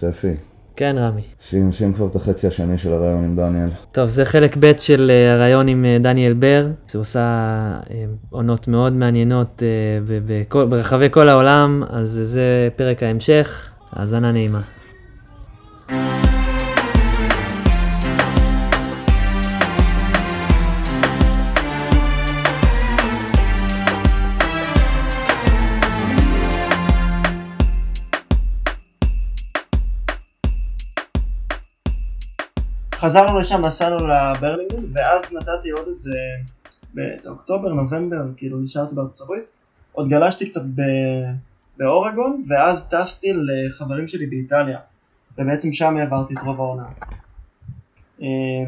שפי, כן, רמי. שים, שים כבר את החצי השני של הרעיון עם דניאל. טוב, זה חלק ב' של אה, הרעיון עם אה, דניאל בר, שעושה אה, עונות מאוד מעניינות בכל- ברחבי כל העולם, אז זה פרק ההמשך, האזנה נעימה. חזרנו לשם, נסענו לברלינגן, ואז נתתי עוד איזה, באיזה אוקטובר, נובמבר, כאילו נשארתי בארצות הברית, עוד גלשתי קצת ב... באורגון, ואז טסתי לחברים שלי באיטליה, ובעצם שם העברתי את רוב העונה. אה,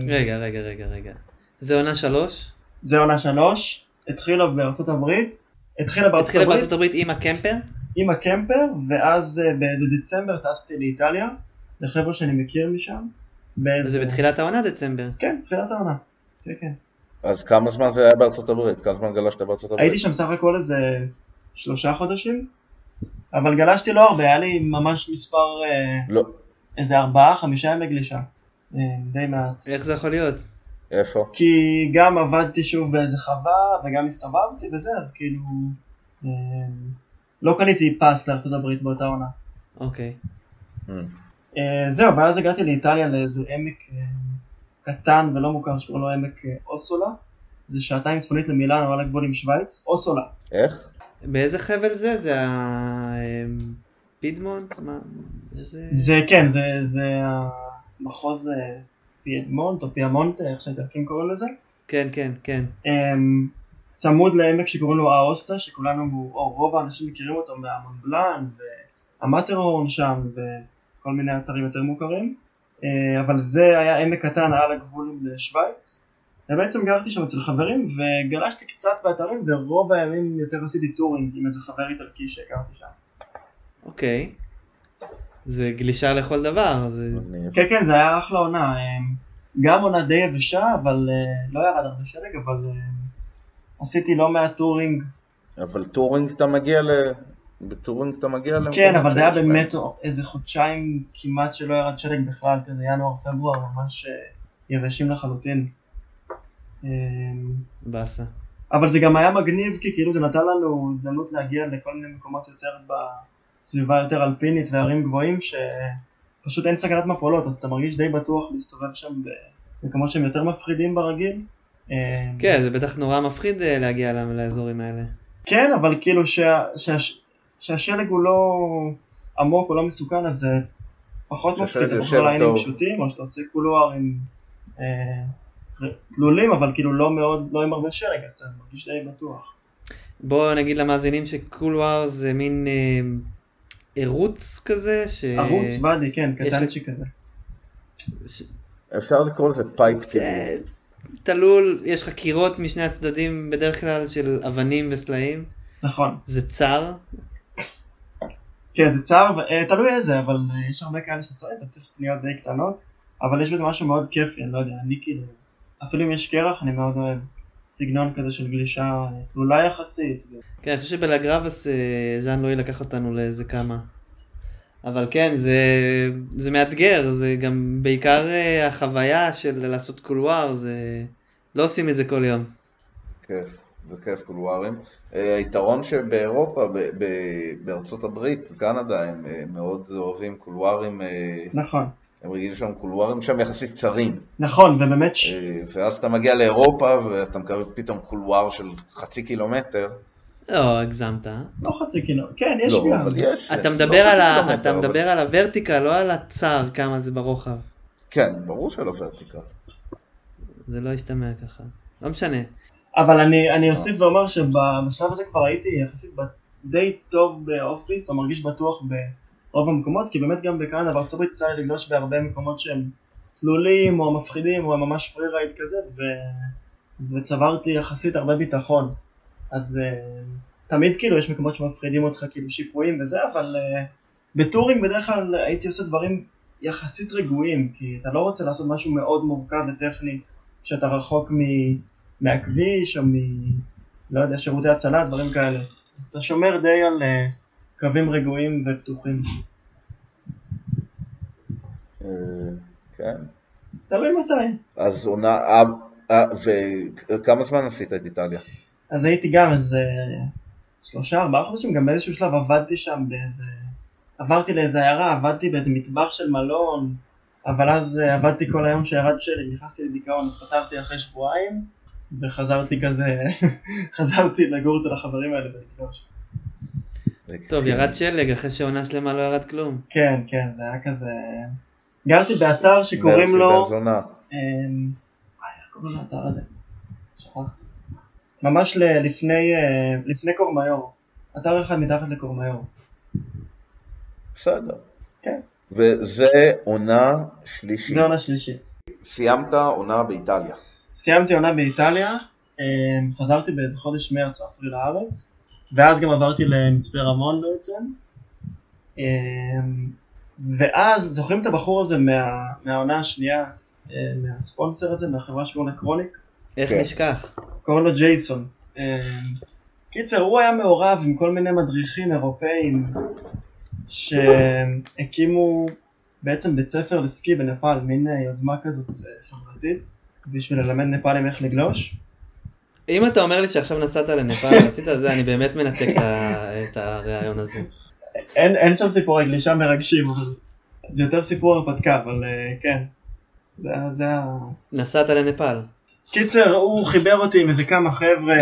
רגע, רגע, רגע, רגע. זה עונה שלוש? זה עונה שלוש, התחילה בארצות הברית, התחילה בארצות התחילה הברית בארצות הברית עם הקמפר? עם הקמפר, ואז אה, באיזה דצמבר טסתי לאיטליה, לחבר'ה שאני מכיר משם. באיזה... זה בתחילת העונה דצמבר. כן, תחילת העונה. כן, כן. אז כמה זמן זה היה בארצות הברית? כמה זמן גלשת בארצות הברית? הייתי שם סך הכל איזה שלושה חודשים, אבל גלשתי לא הרבה, היה לי ממש מספר, אה, לא. איזה ארבעה, חמישה ימי גלישה. אה, די מעט. איך זה יכול להיות? איפה? כי גם עבדתי שוב באיזה חווה, וגם הסתובבתי וזה, אז כאילו... אה, לא קניתי פס לארצות הברית באותה עונה. אוקיי. Hmm. אה, זהו, ואז הגעתי לאיטליה לאיזה עמק אה, קטן ולא מוכר שקוראים לו עמק אה, אוסולה. זה שעתיים צפונית למילאנו על הגבול עם שווייץ, אוסולה. איך? באיזה חבל זה? זה הפידמונט? מה? איזה... זה כן, זה, זה המחוז פיאדמונט או פיאמונט, איך שהאיטלקים קוראים לזה. כן, כן, כן. אמ, צמוד לעמק שקוראים לו האוסטה, שכולנו, או רוב האנשים מכירים אותו מהמון בלאן והמטרהורן שם וכל מיני אתרים יותר מוכרים. אה, אבל זה היה עמק קטן על הגבול עם שווייץ. ובעצם גרתי שם אצל חברים וגלשתי קצת באתרים ורוב הימים יותר עשיתי touring עם איזה חבר איטלקי שהכרתי שם. אוקיי. זה גלישה לכל דבר, זה... כן כן זה היה אחלה עונה, אמ, גם עונה די יבשה אבל אה, לא ירד הרבה שלג אבל עשיתי לא מעט touring, אבל touring אתה מגיע ל... ב touring אתה מגיע למקומות כן אבל זה היה באמת. איזה חודשיים כמעט שלא ירד שלג בכלל, כזה ינואר פברואר ממש אה, יבשים לחלוטין. אמ, באסה. אבל זה גם היה מגניב כי כאילו זה נתן לנו הזדמנות להגיע לכל מיני מקומות יותר בסביבה יותר אלפינית והרים גבוהים שפשוט אין סכנת מפולות אז אתה מרגיש די בטוח להסתובב שם במקומות שהם יותר מפחידים ברגיל. אמ, כן, זה בטח נורא מפחיד אה, להגיע לאזורים האלה. כן אבל כאילו שה, שה, שהשלג הוא לא עמוק הוא לא מסוכן אז זה פחות מפחיד, אתה יכול לעיינים טוב. פשוטים או שאתה עושה קולואר עם אה, תלולים אבל כאילו לא מאוד, לא עם הרבה שלג אתה מרגיש די בטוח. בואו נגיד למאזינים שקול וואר זה מין אה, ערוץ כזה, ש... ערוץ ואדי, כן, קטנצ'יק כזה. ש... אפשר לקרוא לזה פייפ טי. זה תלול, יש לך קירות משני הצדדים בדרך כלל של אבנים וסלעים, נכון. זה צר, כן, זה צר, אה, תלוי איזה, אבל אה, יש הרבה כאלה שצריך, אתה צריך פניות די קטנות, אבל יש בזה משהו מאוד כיפי, אני לא יודע, אני כאילו, אפילו אם יש קרח, אני מאוד אוהב סגנון כזה של גלישה אה, תלולה יחסית. ו- כן, אני חושב שבלה גראב אה, ז'אן לואי לקח אותנו לאיזה כמה. אבל כן, זה, זה מאתגר, זה גם בעיקר אה, החוויה של לעשות קולואר, זה... לא עושים את זה כל יום. כיף, זה כיף קולוארים. אה, היתרון שבאירופה, בארצות הברית, קנדה, הם אה, מאוד אוהבים קולוארים, אה, נכון, הם רגילים שם קולוארים שם יחסית קצרים. נכון, ובאמת, ש- ואז אתה מגיע לאירופה ואתה מקבל פתאום קולואר של חצי קילומטר. לא, הגזמת. לא חצי קילו, כן, יש לא, גם. אבל יש. אתה לא מדבר חצי על, ה... קילומטר, אתה אבל- מדבר על הוורטיקל, לא על הצר, כמה זה ברוחב. כן, ברור שלא ורטיקל. זה לא ישתמע ככה. לא משנה. אבל אני, אני אוסיף ואומר שבשלב הזה כבר הייתי יחסית די טוב ב off-piste, או מרגיש בטוח ברוב המקומות, כי באמת גם בקנדה וארצות הברית יצא לי לגלוש בהרבה מקומות שהם תלולים או מפחידים או ממש freeride כזה, ו... וצברתי יחסית הרבה ביטחון. אז uh, תמיד כאילו יש מקומות שמפחידים אותך כאילו שיפועים וזה, אבל uh, בטורינג בדרך כלל הייתי עושה דברים יחסית רגועים, כי אתה לא רוצה לעשות משהו מאוד מורכב וטכני כשאתה רחוק מ... מהכביש או מ... לא יודע, שירותי הצלה, דברים כאלה. אז אתה שומר די על uh, קווים רגועים ופתוחים. אה, כן. תלוי מתי. אז עונה, אה, אה, וכמה זמן עשית את איטליה? אז הייתי גם איזה שלושה ארבעה חודשים, גם באיזשהו שלב עבדתי שם באיזה... עברתי לאיזה עיירה, עבדתי באיזה מטבח של מלון, אבל אז אה, עבדתי כל היום שירד שלי, נכנסתי לדיכאון, פתרתי אחרי שבועיים, וחזרתי כזה, חזרתי לגור אצל החברים האלה בקדוש. טוב, ירד שלג אחרי שעונה שלמה לא ירד כלום. כן, כן, זה היה כזה... גרתי באתר שקוראים לו... אמ, איך קוראים לאתר הזה? שכחתי. ממש לפני, אה, לפני קורמיור. אתר אחד מתחת לקורמיור. בסדר. כן. וזה עונה שלישית. זו עונה שלישית. סיימת עונה באיטליה. סיימתי עונה באיטליה, אמ, חזרתי באיזה חודש מרץ או אפריל לארץ, ואז גם עברתי למצפה רמון בעצם. אמ, ואז זוכרים את הבחור הזה מה, מהעונה השנייה, אה, מהספונסר הזה, מהחברה שקוראים לה קרוניק? איך כן. נשכח? קוראים לו ג'ייסון. קיצר, הוא היה מעורב עם כל מיני מדריכים אירופאים שהקימו בעצם בית ספר לסקי בנפאל, מין אה, יוזמה כזאת אה, חברתית, בשביל ללמד נפאלים איך לגלוש. אם אתה אומר לי שעכשיו נסעת לנפאל ועשית את זה, אני באמת מנתק את הרעיון הזה. אין, אין שם סיפורי גלישה מרגשים, אבל זה יותר סיפור הרפתקה, אבל אה, כן. זה, זה ה... נסעת לנפאל. קיצר, הוא חיבר אותי עם איזה כמה חבר'ה,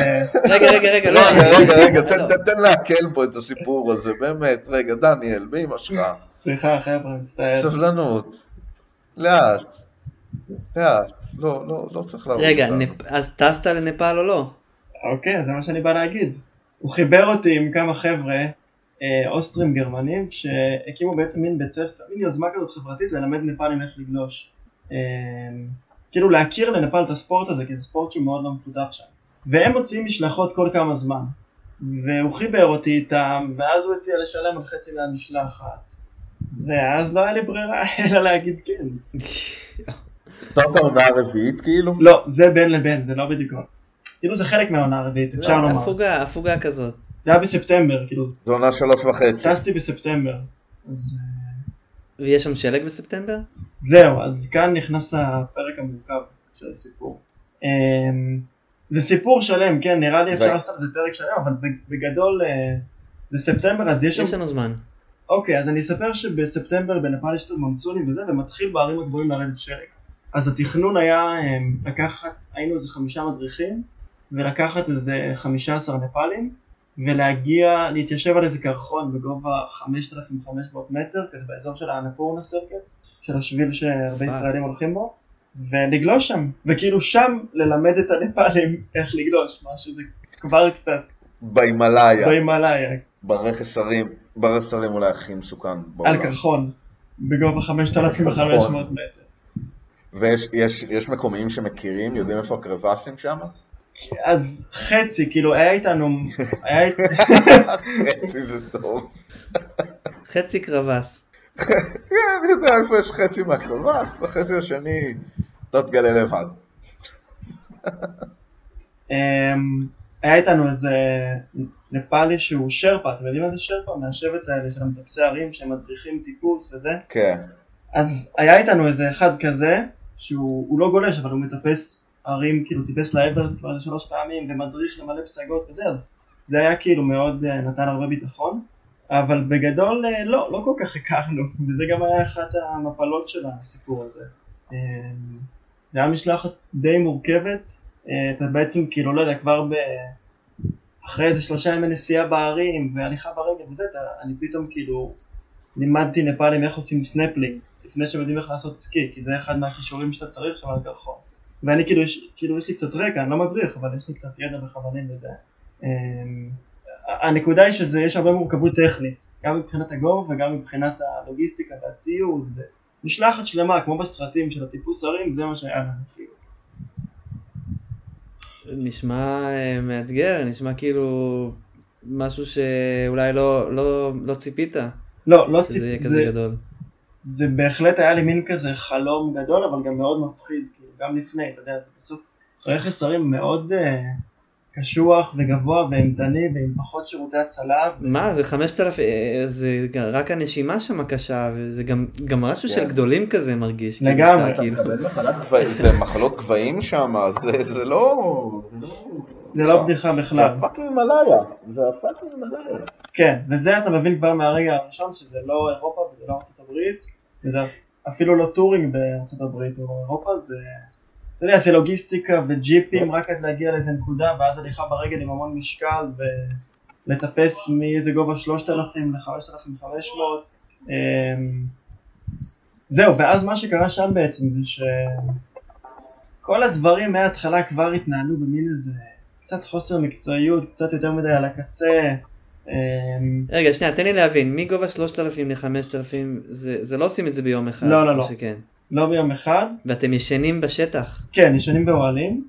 רגע, רגע, רגע, לא. רגע, רגע, רגע, לא, תן- לא. תן- תן לעכל פה את הסיפור הזה, באמת. רגע, דניאל, באמא שלך. סליחה חבר'ה, מצטער. סבלנות. לאט. לאט. לא, לא, לא צריך להרוג רגע, אותנו. נפ- אז טסת לנפאל או לא? אוקיי, זה מה שאני בא להגיד. הוא חיבר אותי עם כמה חבר'ה אה, אוסטרים גרמנים שהקימו בעצם מין בית ספר, מין יוזמה כזאת חברתית ללמד נפאלים איך לגלוש. אה, כאילו להכיר לנפאל את הספורט הזה, כי זה ספורט שהוא מאוד לא מפותח שם. והם מוציאים משלחות כל כמה זמן. והוא חיבר אותי איתם, ואז הוא הציע לשלם על חצי מהמשלחת. ואז לא היה לי ברירה אלא להגיד כן. זאת העונה הרביעית כאילו? לא, זה בין לבין, זה לא בדיוק. כאילו זה חלק מהעונה הרביעית, אפשר לא, לומר. הפוגה, הפוגה כזאת. זה היה בספטמבר, כאילו, זו עונה שלוש וחצי. טסתי בספטמבר. אז אה, ויש שם שלג בספטמבר? זהו, אז כאן נכנס הפרק המורכב של הסיפור. אמ, זה סיפור שלם, כן, נראה לי אפשר לעשות על זה פרק שלם, אבל בגדול אה, זה ספטמבר, אז יש שם... יש לנו זמן. אוקיי, אז אני אספר שבספטמבר בנפאל יש קצת מונסונים וזה, ומתחיל בערים הגבוהים לרדת שלג. אז התכנון היה אמ, לקחת, היינו איזה חמישה מדריכים, ולקחת איזה חמישה עשר נפאלים, ולהגיע, להתיישב על איזה קרחון בגובה 5,500 מטר, כזה באזור של האנפורנה circuit, של השביל שהרבה פאק ישראלים הולכים בו, ולגלוש שם, וכאילו שם ללמד את הנפאלים איך לגלוש, מה שזה כבר קצת בהימאליה. בהימאליה, ברכס הרים. ברכס הרים אולי הכי מסוכן בעולם. קרחון, בגובה 5,500 מטר. ויש יש- יש מקומיים שמכירים, יודעים איפה הקרבסים שם? אז חצי, כאילו היה איתנו, היה. חצי זה טוב. חצי קרבס. כן, אני יודע איפה יש חצי מהקרבס, החצי השני אתה תגלה לבד. אמ, היה איתנו איזה נפאלי שהוא שרפה, אתם יודעים מה זה שרפה? מהשבט האלה של המטפסי ערים שהם מדריכים טיפוס וזה. כן. אז היה איתנו איזה אחד כזה, שהוא הוא לא גולש אבל הוא מטפס ערים, כאילו טיפס לאברסט כבר שלוש פעמים ומדריך למלא פסגות וזה, אז זה היה כאילו מאוד אה, נתן הרבה ביטחון. אבל בגדול אה, לא, לא כל כך הכרנו, וזה גם היה אחת המפלות של הסיפור הזה. אמ, זה היה משלחת די מורכבת, אה, אתה בעצם כאילו לא יודע כבר ב... אחרי איזה שלושה ימי נסיעה בערים והליכה ברגל וזה, אתה, אני פתאום כאילו לימדתי נפאלים איך עושים סנפלינג לפני שהם יודעים איך לעשות סקי, כי זה אחד מהכישורים שאתה צריך שם על הקרחון. ואני כאילו, יש, כאילו יש לי קצת רקע, אני לא מדריך, אבל יש לי קצת ידע בכיוונים וזה. אמ, הנקודה היא שיש הרבה מורכבות טכנית, גם מבחינת הגובה וגם מבחינת הלוגיסטיקה והציוד, משלחת שלמה כמו בסרטים של הטיפוס הרים, זה מה שהיה לנו. כאילו. נשמע אה, מאתגר, נשמע כאילו משהו שאולי לא, לא, לא ציפית לא, לא שזה יהיה. כזה זה, גדול. זה בהחלט היה לי מין כזה חלום גדול, אבל גם מאוד מפחיד, כאילו, גם לפני, אתה יודע, זה בסוף רכס הרים מאוד uh, קשוח וגבוה ואימתני ועם פחות שירותי הצלה. מה, זה 5,000, אה, זה רק הנשימה שם קשה, וזה גם, גם משהו כן. של גדולים כזה מרגיש. כאילו, לגמרי. שאתה אתה כאילו- מקבל מחלות גבהים שם, זה זה לא... זה לא- זה לא בדיחה זה בכלל. הפאקינג הימאליה, זה הפאקינג הימאליה. כן, וזה אתה מבין כבר מהרגע הראשון שזה לא אירופה וזה לא ארצות הברית, וזה אפילו לא touring בארצות הברית או אירופה, זה, אתה יודע, זה לוגיסטיקה וג'יפים רק עד להגיע לאיזה נקודה, ואז הליכה ברגל עם המון משקל, ולטפס מאיזה גובה 3,000 ל-5,500. זהו, ואז מה שקרה שם בעצם זה שכל הדברים מההתחלה כבר התנהלו במין איזה קצת חוסר מקצועיות, קצת יותר מדי על הקצה. אמ, רגע, שנייה, תן לי להבין, מגובה 3,000 ל-5,000, זה זה לא עושים את זה ביום אחד. לא, לא, לא. שכן. לא ביום אחד. ואתם ישנים בשטח. כן, ישנים באוהלים.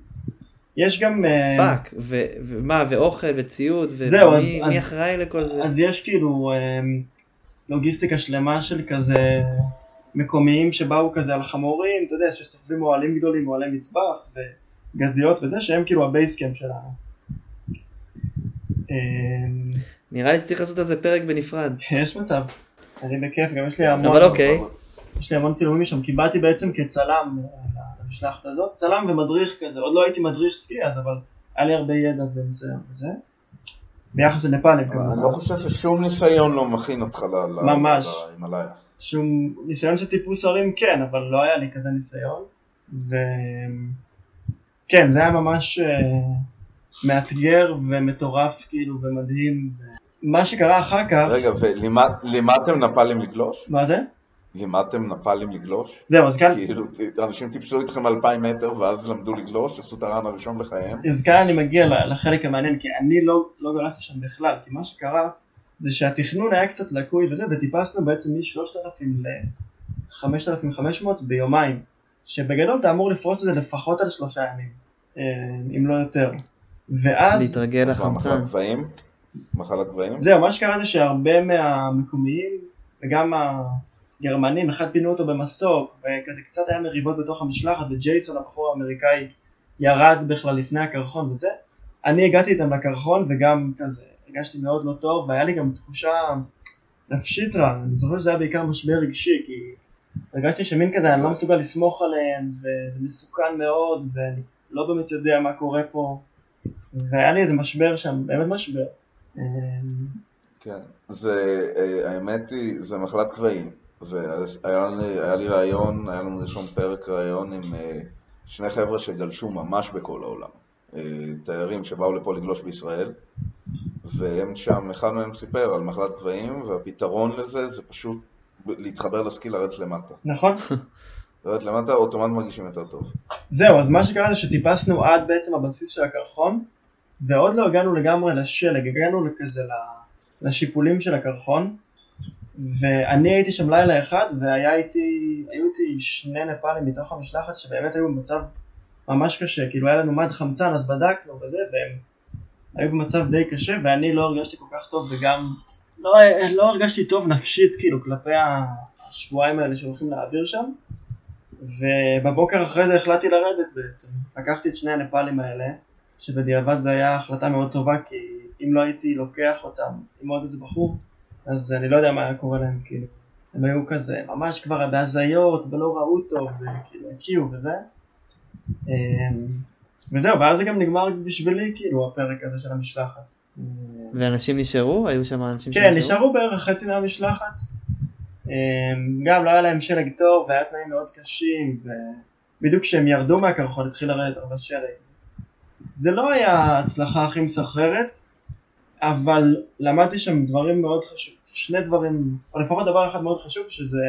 יש גם... אה, fuck, ו- ומה, ואוכל וציוד, ו- זהו, ומי- אז- מי אז- אחראי לכל זה? אז יש כאילו אמ, לוגיסטיקה שלמה של כזה מקומיים שבאו כזה על חמורים, אתה יודע, שסוחבים אוהלים גדולים, אוהלי מטבח וגזיות וזה, שהם כאילו ה base camp שלנו. אמ, נראה לי שצריך לעשות על זה פרק בנפרד. יש מצב. אני בכיף, גם יש לי המון... אבל אוקיי. יש לי המון צילומים משם, כי באתי בעצם כצלם אה, למשלחת הזאת, צלם ומדריך כזה, עוד לא הייתי מדריך סקי אז, אבל היה לי הרבה ידע וניסיון וזה. ביחס לנפאלים אבל אני. לא חושב ששום ניסיון לא מכין אותך ממש. שום ניסיון של טיפוס הרים כן, אבל לא היה לי כזה ניסיון. כן, זה היה ממש אה, מאתגר ומטורף כאילו ומדהים. מה שקרה אחר כך, רגע, ולימדתם נפאלים לגלוש? מה זה? לימדתם נפאלים לגלוש? זהו, אז כאן, כאילו, אנשים טיפסו איתכם אלפיים מטר ואז למדו לגלוש, עשו את הרן הראשון בחייהם? אז כאן אני מגיע לחלק המעניין, כי אני לא, לא גלשתי שם בכלל, כי מה שקרה זה שהתכנון היה קצת לקוי וזה, וטיפסנו בעצם מ-3,000 ל-5,500 ביומיים, שבגדול אתה אמור לפרוס את זה לפחות על שלושה ימים, אה, אם לא יותר. ואז, להתרגל לחמצן. מחלת גבהים? מחלת גבהים? זהו, מה שקרה זה שהרבה מהמקומיים, וגם הגרמנים, אחד פינו אותו במסוק, וכזה קצת היה מריבות בתוך המשלחת, וג'ייסון הבחור האמריקאי ירד בכלל לפני הקרחון וזה. אני הגעתי איתם לקרחון וגם כזה הרגשתי מאוד לא טוב, והיה לי גם תחושה נפשית רע, אני זוכר שזה היה בעיקר משבר רגשי, כי הרגשתי שמין כזה אני לא מסוגל לסמוך עליהם, וזה מסוכן מאוד, ואני לא באמת יודע מה קורה פה, והיה לי איזה משבר שם, באמת משבר. כן, זה, אה, האמת היא, זה מחלת גבהים, והיה לי, היה לי רעיון, היה לנו ראשון פרק רעיון עם אה, שני חבר'ה שגלשו ממש בכל העולם, אה, תיירים שבאו לפה לגלוש בישראל, והם שם, אחד מהם סיפר על מחלת גבהים, והפתרון לזה זה פשוט להתחבר לסקי לרדת למטה. נכון? לרדת למטה, אוטומט מרגישים יותר טוב. זהו, אז מה שקרה זה שטיפסנו עד בעצם הבסיס של הקרחון, ועוד לא הגענו לגמרי לשלג, הגענו לכזה ל- לשיפולים של הקרחון, ואני הייתי שם לילה אחד, והיה איתי, היו איתי שני נפאלים מתוך המשלחת שבאמת היו במצב ממש קשה, כאילו היה לנו מד חמצן אז בדקנו וזה, והם היו במצב די קשה, ואני לא הרגשתי כל כך טוב, וגם לא, לא הרגשתי טוב נפשית כאילו כלפי השבועיים האלה שהולכים להעביר שם. ובבוקר אחרי זה החלטתי לרדת בעצם. לקחתי את שני הנפאלים האלה, שבדיעבד זו הייתה החלטה מאוד טובה, כי אם לא הייתי לוקח אותם עם עוד איזה בחור, אז אני לא יודע מה היה קורה להם, כאילו. הם היו כזה ממש כבר בהזיות ולא ראו טוב, וכאילו הקיאו וזה. אמ, וזהו, ואז זה גם נגמר בשבילי, כאילו, הפרק הזה של המשלחת. ואנשים נשארו? היו שם אנשים כן, נשארו בערך חצי מהמשלחת. אמ, גם לא היה להם שלג טוב, והיה תנאים מאוד קשים, ובדיוק כשהם ירדו מהקרחון התחיל לרדת הרבה שלג. זה לא היה ההצלחה הכי מסחררת, אבל למדתי שם דברים מאוד חשובים, שני דברים, או לפחות דבר אחד מאוד חשוב, שזה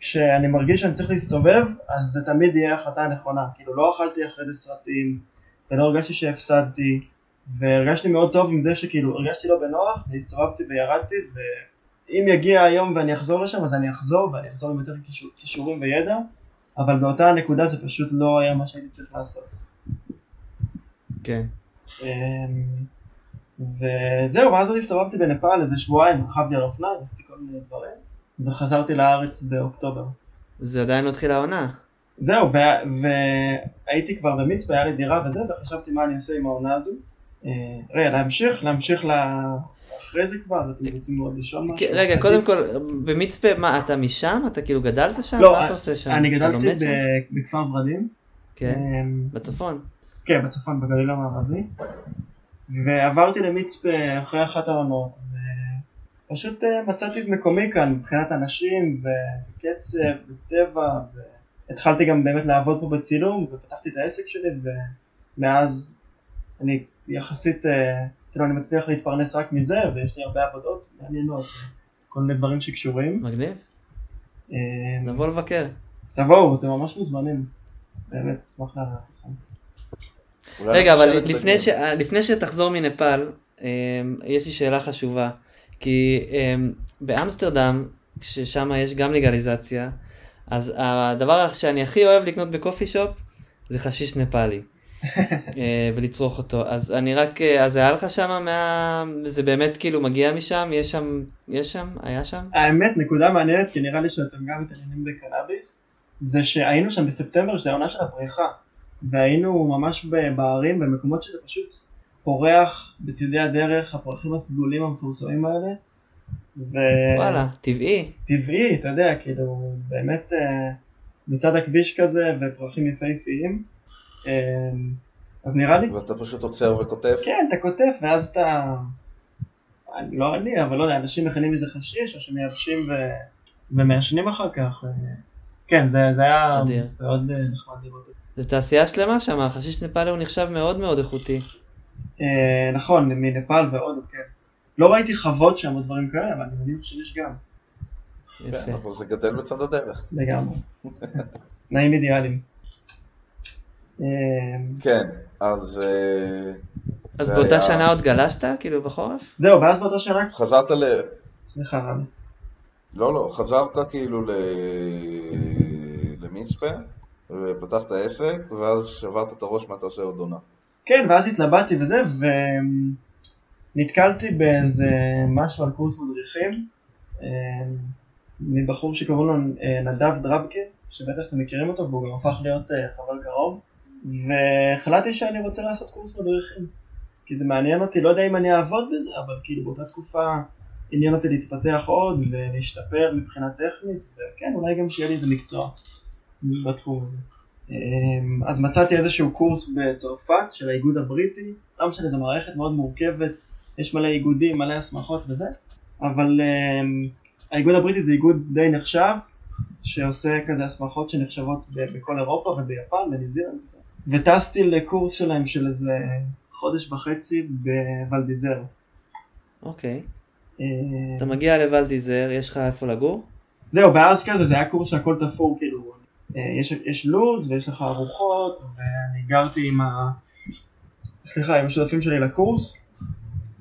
כשאני מרגיש שאני צריך להסתובב, אז זה תמיד יהיה ההחלטה הנכונה. כאילו לא אכלתי אחרי זה סרטים, ולא הרגשתי שהפסדתי, והרגשתי מאוד טוב עם זה שכאילו הרגשתי לא בנוח, והסתובבתי וירדתי, ואם יגיע היום ואני אחזור לשם אז אני אחזור, ואני אחזור עם יותר כישור, כישורים וידע, אבל באותה הנקודה זה פשוט לא היה מה שהייתי צריך לעשות. כן. אמ, וזהו, ואז אני הסתובבתי בנפאל איזה שבועיים, רכבתי על אופניים, עשיתי כל מיני דברים, וחזרתי לארץ באוקטובר. זה עדיין לא התחילה העונה. זהו, וה- והייתי כבר במצפה, היה לי דירה וזה, וחשבתי מה אני עושה עם העונה הזו. אה, רגע, להמשיך? להמשיך ל... אחרי זה כבר? אתם רוצים עוד לשאול משהו? רגע, קודם כל, במצפה, מה, אתה משם? אתה כאילו גדלת שם? לא, מה אתה עושה שם? אני גדלתי בכפר ורדים. כן, אמ, בצפון. כן, בצפון, בגליל המערבי. ועברתי למצפה אחרי אחת העונות, ופשוט אה, מצאתי את מקומי כאן מבחינת אנשים וקצב וטבע, והתחלתי גם באמת לעבוד פה בצילום, ופתחתי את העסק שלי, ומאז אני יחסית, אה, כאילו אני מצליח להתפרנס רק מזה, ויש לי הרבה עבודות מעניינות, כל מיני דברים שקשורים. מגניב. אמ, נבוא לבקר. תבואו, אתם ממש מוזמנים. באמת, אשמח לארח אתכם. אולי רגע, אבל לפני. ש... לפני שתחזור מנפאל, אמ, יש לי שאלה חשובה. כי אמ, באמסטרדם, ששם יש גם לגליזציה, אז הדבר שאני הכי אוהב לקנות בקופי שופ זה חשיש נפאלי. אה, ולצרוך אותו. אז אני רק, אה, אז היה לך שם מה... זה באמת כאילו מגיע משם? יש שם, יש שם? היה שם? האמת, נקודה מעניינת, כי נראה לי שאתם גם מתעניינים בקנאביס, זה שהיינו שם בספטמבר, שזה העונה של הפריחה, והיינו ממש בערים, במקומות שזה פשוט פורח בצידי הדרך, הפרחים הסגולים המפורסמים האלה, וואלה, טבעי. וטבעי, אתה יודע, כאילו, באמת אה, מצד הכביש כזה, ופרחים יפהפיים, אה, אז נראה לי ואתה פשוט עוצר וכותב? כן, אתה כותב, ואז אתה... אני לא אני, אבל לא יודע, אנשים מכינים מזה חשיש, או שמייבשים ו... ומעשנים אחר כך. אה, כן, זה, זה היה אדיר. מאוד אה, נחמד לראות את זה. זה תעשייה שלמה שם, החשיש נפאלי הוא נחשב מאוד מאוד איכותי. אה, נכון, מנפאל והודו, כן. לא ראיתי חוות שם או דברים כאלה, אבל אני מניח שיש גם, כן, יפה. אבל זה גדל בצד הדרך. לגמרי. תנאים אידיאליים. אה, כן, אז אה, אז באותה היה- שנה עוד גלשת? כאילו בחורף? זהו, ואז באותה שנה, חזרת ל... סליחה רמי. לא, לא, חזרת כאילו ל... למצפה, ופתחת עסק, ואז שברת את הראש מה אתה עושה עוד עונה. כן, ואז התלבטתי וזה, ונתקלתי באיזה משהו על קורס מדריכים, אה, מבחור שקראו לו אה, נדב דרבקין, שבטח אתם מכירים אותו, והוא גם הפך להיות אה, חבר קרוב, והחלטתי שאני רוצה לעשות קורס מדריכים, כי זה מעניין אותי, לא יודע אם אני אעבוד בזה, אבל כאילו באותה תקופה עניין אותי להתפתח עוד ולהשתפר מבחינה טכנית, וכן, אולי גם שיהיה לי איזה מקצוע בתחום הזה. אמ, אז מצאתי איזשהו קורס בצרפת של האיגוד הבריטי, לא משנה, זו מערכת מאוד מורכבת, יש מלא איגודים, מלא הסמכות וזה, אבל אמ, האיגוד הבריטי זה איגוד די נחשב, שעושה כזה הסמכות שנחשבות בכל אירופה וביפן, בניו זילנד וזה. וטסתי לקורס שלהם של איזה חודש וחצי בוולדיזר. אוקיי. אמ, אתה מגיע לוולדיזר, יש לך איפה לגור? זהו, ואז כזה זה היה קורס שהכל תפור, כאילו, אה, יש, יש לו"ז ויש לך ארוחות, ואני גרתי עם ה... סליחה, עם השותפים שלי לקורס,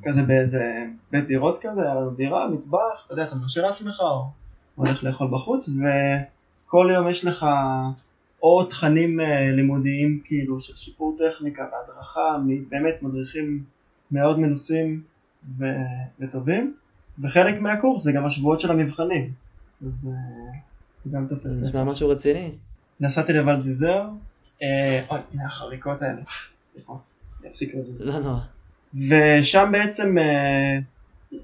כזה באיזה בית דירות כזה, היה לנו דירה, מטבח, אתה יודע, אתה מרשה לעצמך, או הולך לאכול בחוץ, וכל יום יש לך או תכנים אה, לימודיים, כאילו, של שיפור טכניקה והדרכה, באמת מדריכים מאוד מנוסים ו... וטובים, וחלק מהקורס זה גם השבועות של המבחנים. אז אה, זה גם תופס זה. נשמע משהו רציני. נסעתי לוולדיזר, אה, אוי, הנה החריקות האלה, סליחה, אני אפסיק לזה. לא נורא. ושם בעצם אה,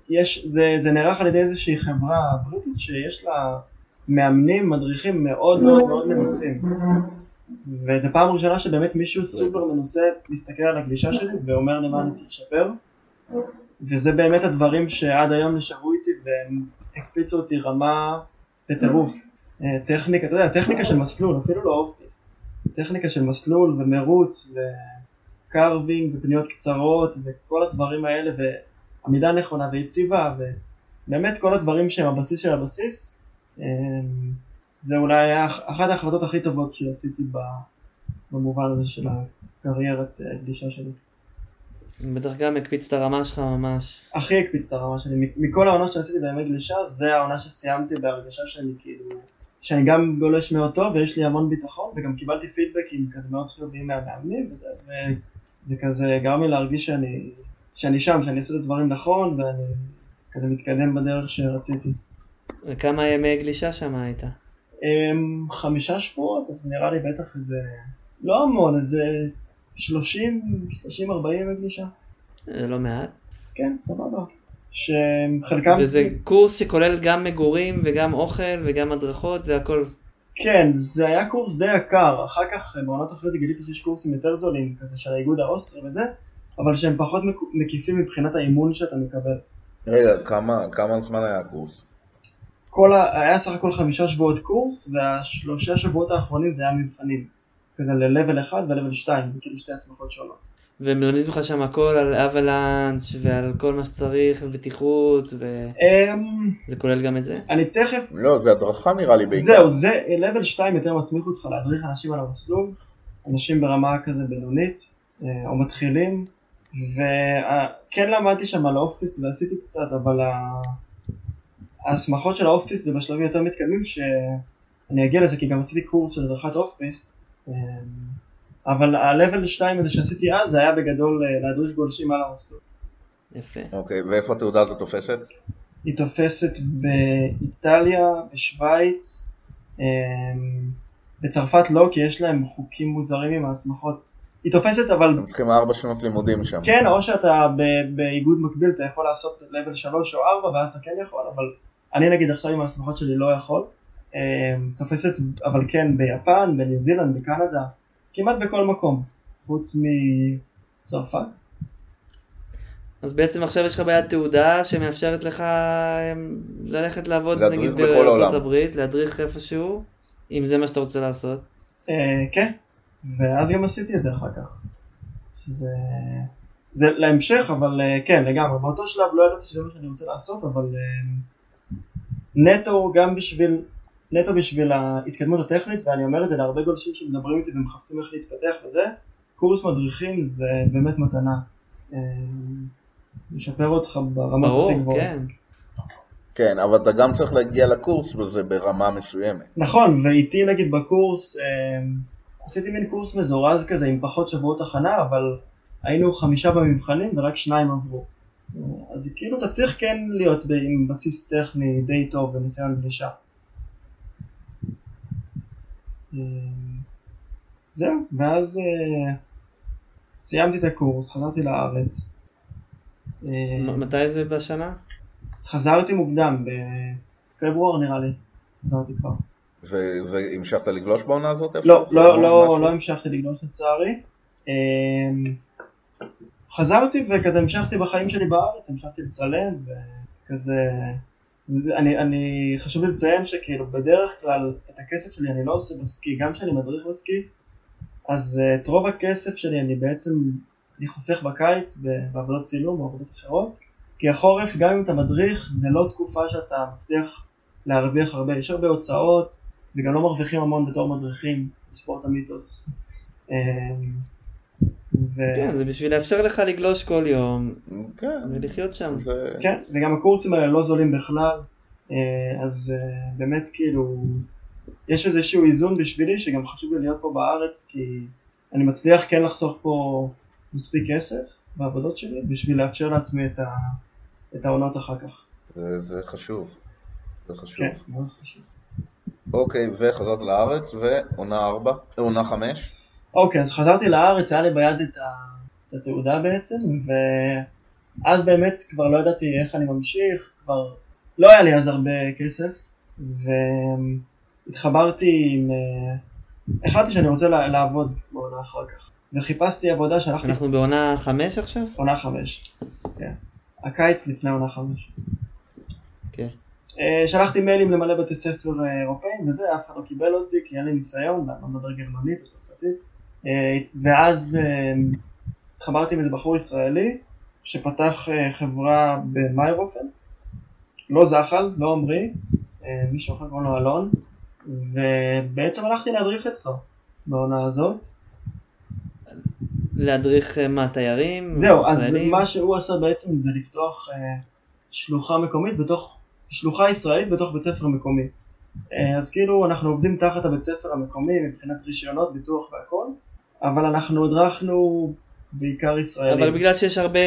יש, זה, זה נערך על ידי איזושהי חברה בריטית שיש לה מאמנים, מדריכים מאוד מאוד מאוד מנוסים. וזו פעם ראשונה שבאמת מישהו סופר מנוסה מסתכל על הגלישה שלי ואומר לי מה אני צריך לשפר. וזה באמת הדברים שעד היום נשארו איתי והם הקפיצו אותי רמה בטירוף. אה, טכניקה, אתה יודע, טכניקה של מסלול, אפילו לא off. טכניקה של מסלול ומרוץ ו carving ופניות קצרות וכל הדברים האלה ועמידה נכונה ויציבה ובאמת כל הדברים שהם הבסיס של הבסיס. אה, זה אולי היה אח- אחת ההחלטות הכי טובות שעשיתי במובן הזה של הקריירת אה, גלישה שלי. בטח גם הקפיץ את הרמה שלך ממש. הכי הקפיץ את הרמה שלי. מכל העונות שעשיתי בימי גלישה, זה העונה שסיימתי בהרגשה שאני כאילו, שאני גם גולש מאוד טוב ויש לי המון ביטחון וגם קיבלתי פידבקים כזה מאוד חיוביים מהמאמנים וזה, ו- וכזה גרם לי להרגיש שאני, שאני שם, שאני עושה את הדברים נכון ואני כזה מתקדם בדרך שרציתי. וכמה ימי גלישה שם היית? אמ, חמישה שבועות, אז נראה לי בטח איזה, לא המון, איזה 30, 30-40 ימי גלישה. זה לא מעט. כן, סבבה. שחלקם... וזה קורס שכולל גם מגורים וגם אוכל וגם הדרכות והכל. כן, זה היה קורס די יקר, אחר כך בעונות אחרי זה גיליתי שיש קורסים יותר זולים, כזה של האיגוד האוסטרי וזה, אבל שהם פחות מק- מקיפים מבחינת האימון שאתה מקבל. רגע, כמה, כמה זמן היה הקורס? כל ה... היה סך הכל חמישה שבועות קורס, והשלושה שבועות האחרונים זה היה מבחנים. כזה ל-level 1 ו-level 2, זה כאילו שתי הסמכות שונות. והם מלמדים לך שם הכל על avalanche ועל כל מה שצריך ובטיחות וזה אמ, כולל גם את זה? אני תכף... לא, זה הדרכה נראה לי בעיקר. זהו, זה level 2 יותר מסמיך אותך להדריך אנשים על המסלול, אנשים ברמה כזה בינונית, אה, או מתחילים, וכן למדתי שם על האופפיסט ועשיתי קצת, אבל ה- ההסמכות של האופפיסט זה בשלבים יותר מתקדמים, שאני אגיע לזה כי גם עשיתי קורס של הדרכת אופפיסט, אה, אבל ה-level 2 הזה שעשיתי אז, זה היה בגדול אה, להדריך גולשים על המסלול. יפה. אוקיי, ואיפה התעודה הזאת תופסת? היא תופסת באיטליה, בשוויץ, אמ, בצרפת לא, כי יש להם חוקים מוזרים עם ההסמכות. היא תופסת אבל, הם צריכים ארבע שנות לימודים שם. כן, או שאתה ב- באיגוד מקביל, אתה יכול לעשות level 3 או 4 ואז אתה כן יכול, אבל אני נגיד עכשיו עם ההסמכות שלי לא יכול. אמ, תופסת אבל כן ביפן, בניו זילנד, בקנדה, כמעט בכל מקום, חוץ מצרפת. אז בעצם עכשיו יש לך בעיית תעודה שמאפשרת לך אמ, ללכת לעבוד נגיד בכל בארצות. הברית, להדריך איפשהו, אם זה מה שאתה רוצה לעשות. אה, כן, ואז גם עשיתי את זה אחר כך. שזה... זה להמשך, אבל אה, כן, לגמרי. באותו שלב לא ידעתי שזה מה שאני רוצה לעשות, אבל אה, נטו גם בשביל, נטו בשביל ההתקדמות הטכנית, ואני אומר את זה להרבה גולשים שמדברים איתי ומחפשים איך להתפתח וזה, קורס מדריכים זה באמת מתנה. אה, משפר אותך ברמות ברור, הכי גבוהות. כן. כן, אבל אתה גם צריך להגיע לקורס וזה ברמה מסוימת. נכון, ואיתי נגיד בקורס, אה, עשיתי מין קורס מזורז כזה עם פחות שבועות הכנה, אבל היינו חמישה במבחנים ורק שניים עברו. אז כאילו אתה צריך כן להיות עם בסיס טכני די טוב וניסיון גלישה. אה, זהו, ואז אה, סיימתי את הקורס, חזרתי לארץ. אה, מתי זה בשנה? חזרתי מוקדם, בפברואר נראה לי, חזרתי כבר. ו- והמשכת לגלוש בעונה הזאת? לא, לא, לא? לא המשכתי לגלוש לצערי. חזרתי וכזה המשכתי בחיים שלי בארץ, המשכתי לצלם וכזה... זה, אני, אני, חשוב לי לציין שכאילו בדרך כלל את הכסף שלי אני לא עושה בסקי, גם כשאני מדריך בסקי, אז אה, את רוב הכסף שלי אני בעצם, אני חוסך בקיץ בעבודות צילום או עבודות אחרות, כי החורף גם אם אתה מדריך זה לא תקופה שאתה מצליח להרוויח הרבה, יש הרבה הוצאות וגם לא מרוויחים המון בתור מדריכים, לשבור את המיתוס. ו... כן, זה בשביל לאפשר לך לגלוש כל יום כן, ולחיות שם. זה... כן, וגם הקורסים האלה לא זולים בכלל, אה, אז אה, באמת כאילו, יש איזשהו איזון בשבילי שגם חשוב לי להיות פה בארץ, כי אני מצליח כן לחסוך פה מספיק כסף בעבודות שלי, בשביל לאפשר לעצמי את, ה... את העונות אחר כך. זה, זה חשוב. זה חשוב. כן, מאוד חשוב. אוקיי, וחזרת לארץ, ועונה ארבע, אה, עונה חמש. אוקיי, אז חזרתי לארץ, היה לי ביד את, ה... את התעודה בעצם, ואז באמת כבר לא ידעתי איך אני ממשיך, כבר לא היה לי אז הרבה כסף, והתחברתי עם... אה, החלטתי שאני רוצה לעבוד בעונה אחר כך, וחיפשתי עבודה, שלחתי אנחנו בעונה חמש עכשיו? עונה חמש, כן, הקיץ לפני עונה חמש. כן. שלחתי מיילים למלא בתי ספר אה, אירופאים וזה, אף אחד לא קיבל אותי כי אין לי ניסיון, אני לא מדבר גרמנית או צרפתית. אה, ואז אה, התחברתי עם איזה בחור ישראלי שפתח אה, חברה במיירופן, לא זחל, לא עמרי, מישהו אחר קוראים לו אלון, ובעצם הלכתי להדריך אצלו בעונה הזאת. להדריך מה, תיירים? זהו, אז ישראלים? מה שהוא עשה בעצם זה לפתוח שלוחה מקומית בתוך, שלוחה ישראלית בתוך בית ספר מקומי. אז כאילו אנחנו עובדים תחת הבית ספר המקומי מבחינת רישיונות, ביטוח והכל, אבל אנחנו הדרכנו בעיקר ישראלים. אבל בגלל שיש הרבה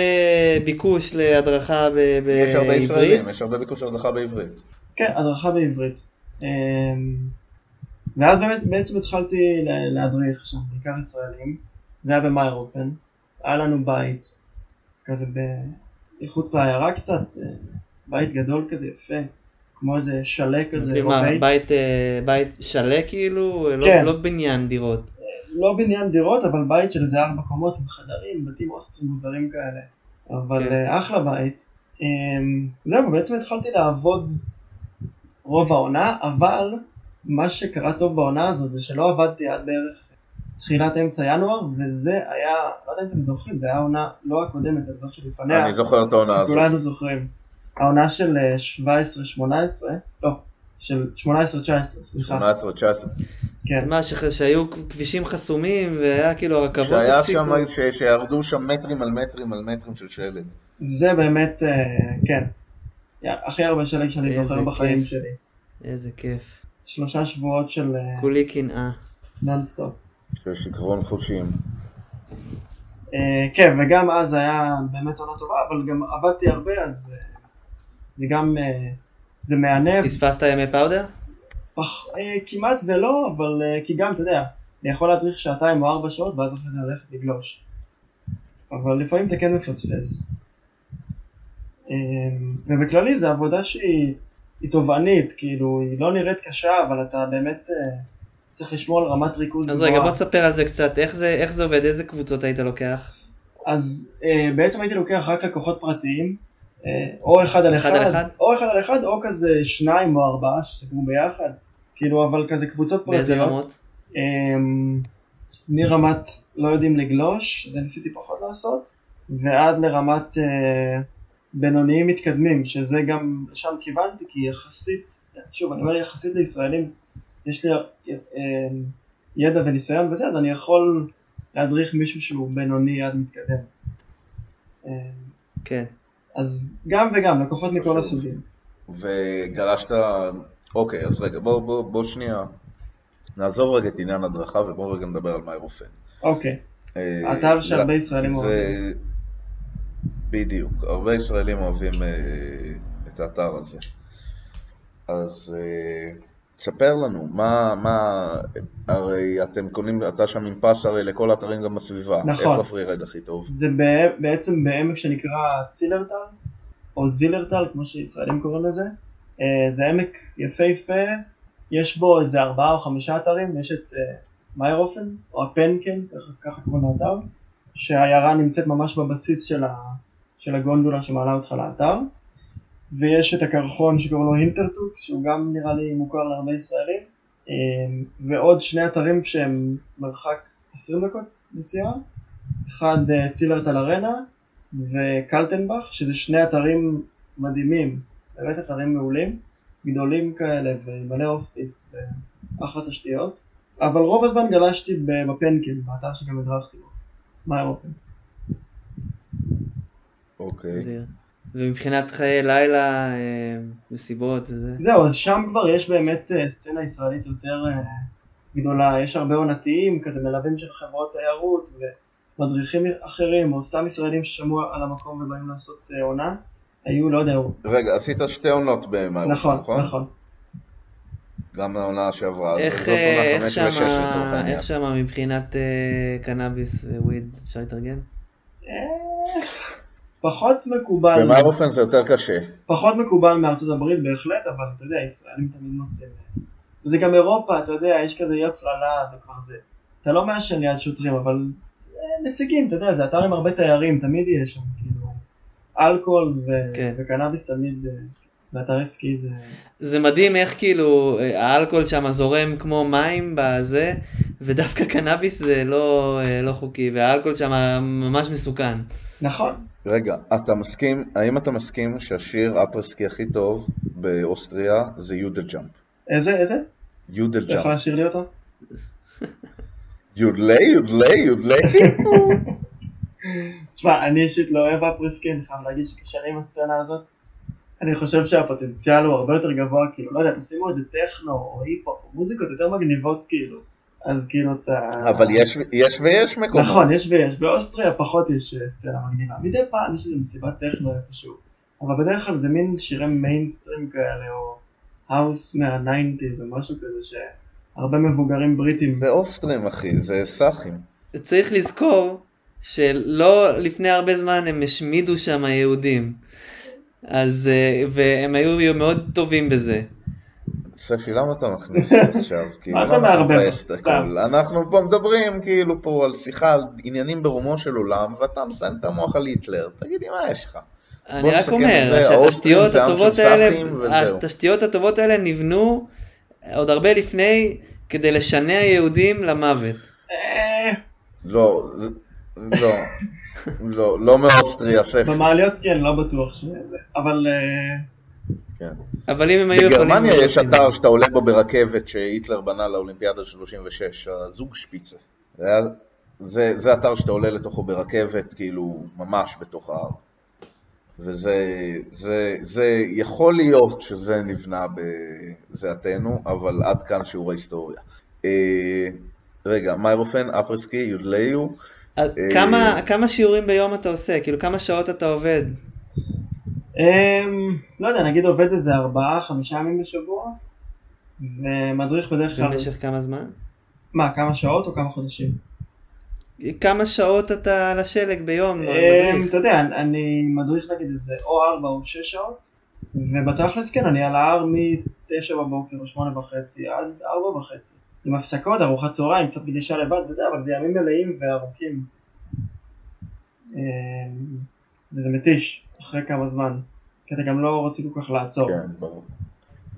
ביקוש להדרכה ב- יש הרבה בעברית, ישראלים, יש הרבה ביקוש להדרכה בעברית. כן, הדרכה בעברית. אה, ואז באמת בעצם התחלתי לה- להדריך שם, בעיקר ישראלים. זה היה במיירופן. היה לנו בית. כזה מחוץ לעיירה קצת, אה, בית גדול כזה יפה, כמו איזה שלה כזה, או בית. בית, אה, בית שלה כאילו? לא- כן. לא בניין דירות. לא בניין דירות, אבל בית של איזה ארבע קומות עם חדרים, בתים אוסטרים מוזרים כאלה. אבל כן. אה, אחלה בית. אמ, זהו, בעצם התחלתי לעבוד רוב העונה, אבל מה שקרה טוב בעונה הזאת זה שלא עבדתי עד בערך תחילת אמצע ינואר, וזה היה, לא יודע אם אתם זוכרים, זה היה העונה לא הקודמת, זוכר שלפניה, אני זוכר את העונה הזאת. כולנו זוכרים. העונה של אה, 17-18, לא, של 18-19, סליחה, 18-19. כן. מה, שהיו כבישים חסומים והיה כאילו הרכבות שהיה. שם, ש- שירדו שם מטרים על מטרים על מטרים של שלג. זה באמת, אה, כן, הכי הרבה שלג שאני זוכר בחיים כיף. שלי. איזה כיף. שלושה שבועות של אה, כולי קנאה. נונסטופ. של שיכרון חושים. אה, כן, וגם אז היה באמת עונה טובה, אבל גם עבדתי הרבה, אז זה גם, אה, זה מהנה, פספסת ימי powder? פח, אה, כמעט ולא, אבל אה, כי גם, אתה יודע, אני יכול להדריך שעתיים או ארבע שעות, ואז אחרי זה ללכת לגלוש. אבל לפעמים אתה כן מפספס. אה, ובכללי זו עבודה שהיא היא תובענית, כאילו, היא לא נראית קשה, אבל אתה באמת אה, צריך לשמור על רמת ריכוז אז גבוהה. רגע, בוא תספר על זה קצת. איך זה איך זה עובד? איזה קבוצות היית לוקח? אז אה, בעצם הייתי לוקח רק לקוחות פרטיים, או אחד על אחד אחד, על אחד? או אחד על אחד, או כזה שניים או ארבעה שסגרו ביחד, כאילו אבל כזה קבוצות פרטיות. באיזה רמות? אה, מרמת לא יודעים לגלוש, זה ניסיתי פחות לעשות, ועד לרמת אה, בינוניים מתקדמים, שזה גם, שם כיוונתי, כי יחסית, שוב, אני אומר יחסית לישראלים, יש לי אה, ידע וניסיון וזה, אז אני יכול להדריך מישהו שהוא בינוני עד מתקדם. אה, כן. אז גם וגם, לקוחות מכל הסוגים. וגלשת, אוקיי, אז רגע, בוא, בוא, בוא שנייה, נעזוב רגע את עניין הדרכה ובואו רגע נדבר על מאירופן. אוקיי, אה, אתר שהרבה לא, ישראלים זה- אוהבים. בדיוק, הרבה ישראלים אוהבים אה, את האתר הזה. אז אה, תספר לנו, מה, מה, הרי אתם קונים, אתה שם עם פס הרי לכל האתרים גם בסביבה. נכון. איפה הפרי-רד הכי טוב? זה בעצם בעמק שנקרא צילרטל, או זילרטל, כמו שישראלים קוראים לזה. אה, זה עמק יפהפה, יש בו איזה ארבעה או חמישה אתרים, יש את אה, מיירופן, או הפנקן, ככה- ככה קוראים לאתר, שהעיירה נמצאת ממש בבסיס של, ה, של הגונדולה שמעלה אותך לאתר, ויש את הקרחון שקוראים לו אינטרטוקס, שהוא גם נראה לי מוכר להרבה ישראלים, אה, ועוד שני אתרים שהם מרחק 20 דקות נסיעה, אחד אה, צילרטל ארנה וקלטנבך, שזה שני אתרים מדהימים, באמת אתרים מעולים, גדולים כאלה ומלא אוף פיסט ואחלה תשתיות, אבל רוב הזמן גלשתי ב- בפנקן, באתר שגם הדרכתי בו, מה אירופן. אוקיי. נדיר. ומבחינת חיי לילה, אה, מסיבות וזה. זהו, אז שם כבר יש באמת אה, סצנה ישראלית יותר אה, גדולה, יש הרבה עונתיים, כזה מלווים של חברות תיירות ומדריכים אחרים, או סתם ישראלים ששמעו על המקום ובאים לעשות עונה, היו, לא יודע, רגע, עשית שתי עונות במאירופן, נכון, נכון? נכון. גם העונה שעברה, איך זאת עונה איך חמש ושש שמה- לצורך העניין. איך שמה מבחינת אה, קנאביס וויד? אפשר להתארגן? אה, פחות מקובל, במאירופן זה יותר קשה. פחות מקובל מארצות הברית בהחלט, אבל אתה יודע, ישראלים תמיד מוצאים. זה גם אירופה, אתה יודע, יש כזה אי הפללה וכבר זה. אתה לא מעשן ליד שוטרים, אבל אה, משיגים, אתה יודע, זה אתר עם הרבה תיירים, תמיד יש שם, כאילו, אלכוהול ו- כן. וקנאביס תמיד, אה, באתר עסקי זה... זה מדהים איך כאילו אה, האלכוהול שם זורם כמו מים בזה, ודווקא קנאביס זה לא, אה, לא חוקי, והאלכוהול שם ממש מסוכן. נכון, רגע, אתה מסכים, האם אתה מסכים שהשיר אפרסקי הכי טוב באוסטריה זה יודל ג'אמפ? איזה, איזה? יודל אתה יכול ג'אמפ. לשיר לי אותו? יודלי, יודלי, יודלי. תשמע, אני אישית לא אוהב après-ski, אני חייב להגיד שקשה לי עם הסצנה הזאת. אני חושב שהפוטנציאל הוא הרבה יותר גבוה, כאילו, לא יודע, תשימו איזה טכנו או היפ-הופ או מוזיקות יותר מגניבות, כאילו. אז כאילו אתה... אבל יש יש ויש מקומות. נכון, יש ויש. באוסטריה פחות יש אה, סצנה מגניבה. מדי פעם יש איזה מסיבת טכנו איפשהו. אבל בדרך כלל זה מין שירי מיינסטרים כאלה, או האוס מה nineties או משהו כזה שהרבה מבוגרים בריטים. זה אוסטרים אחי, זה סאחים. צריך לזכור שלא לפני הרבה זמן הם השמידו שם היהודים. אז, אה, והם היו מאוד טובים בזה. ספי, למה אתה מכניס עכשיו? כאילו, מה אתה מערבב? סתם. אנחנו פה מדברים כאילו פה על שיחה על עניינים ברומו של עולם, ואתה מסיים את המוח על היטלר. תגידי, מה יש לך? אני רק אומר שהתשתיות הטובות האלה. התשתיות הטובות האלה נבנו עוד הרבה לפני כדי לשנע יהודים למוות. אה, לא, לא, לא, לא מאוסטריה, ספי. במעליות כן, לא בטוח שזה. אבל אה, כן. אבל אם הם היו יכולים... בגרמניה יש. אתר שאתה עולה בו ברכבת שהיטלר בנה לאולימפיאדה של 36, הזוג שפיצה. זה, זה, זה אתר שאתה עולה לתוכו ברכבת, כאילו, ממש בתוך ההר. וזה זה, זה יכול להיות שזה נבנה בזיעתנו, אבל עד כאן שיעור ההיסטוריה. אה, רגע, מיירופן, אפרסקי, יודליו, אה, כמה- כמה שיעורים ביום אתה עושה? כאילו כמה שעות אתה עובד? אמ, לא יודע, נגיד עובד איזה ארבעה, חמישה ימים בשבוע, ומדריך בדרך כלל, במשך כמה זמן? מה, כמה שעות או כמה חודשים? כמה שעות אתה על השלג ביום? אמ, מדריך? אתה יודע, אני מדריך נגיד איזה או ארבע או שש שעות, ובתכלס כן, אני על ההר מתשע בבוקר או שמונה וחצי עד ארבע וחצי. עם הפסקות, ארוחת צהריים, קצת גלישה לבד וזה, אבל זה ימים מלאים וארוכים. אמ, וזה מתיש, אחרי כמה זמן. כי אתה גם לא רוצה כל כך לעצור. כן, ברור.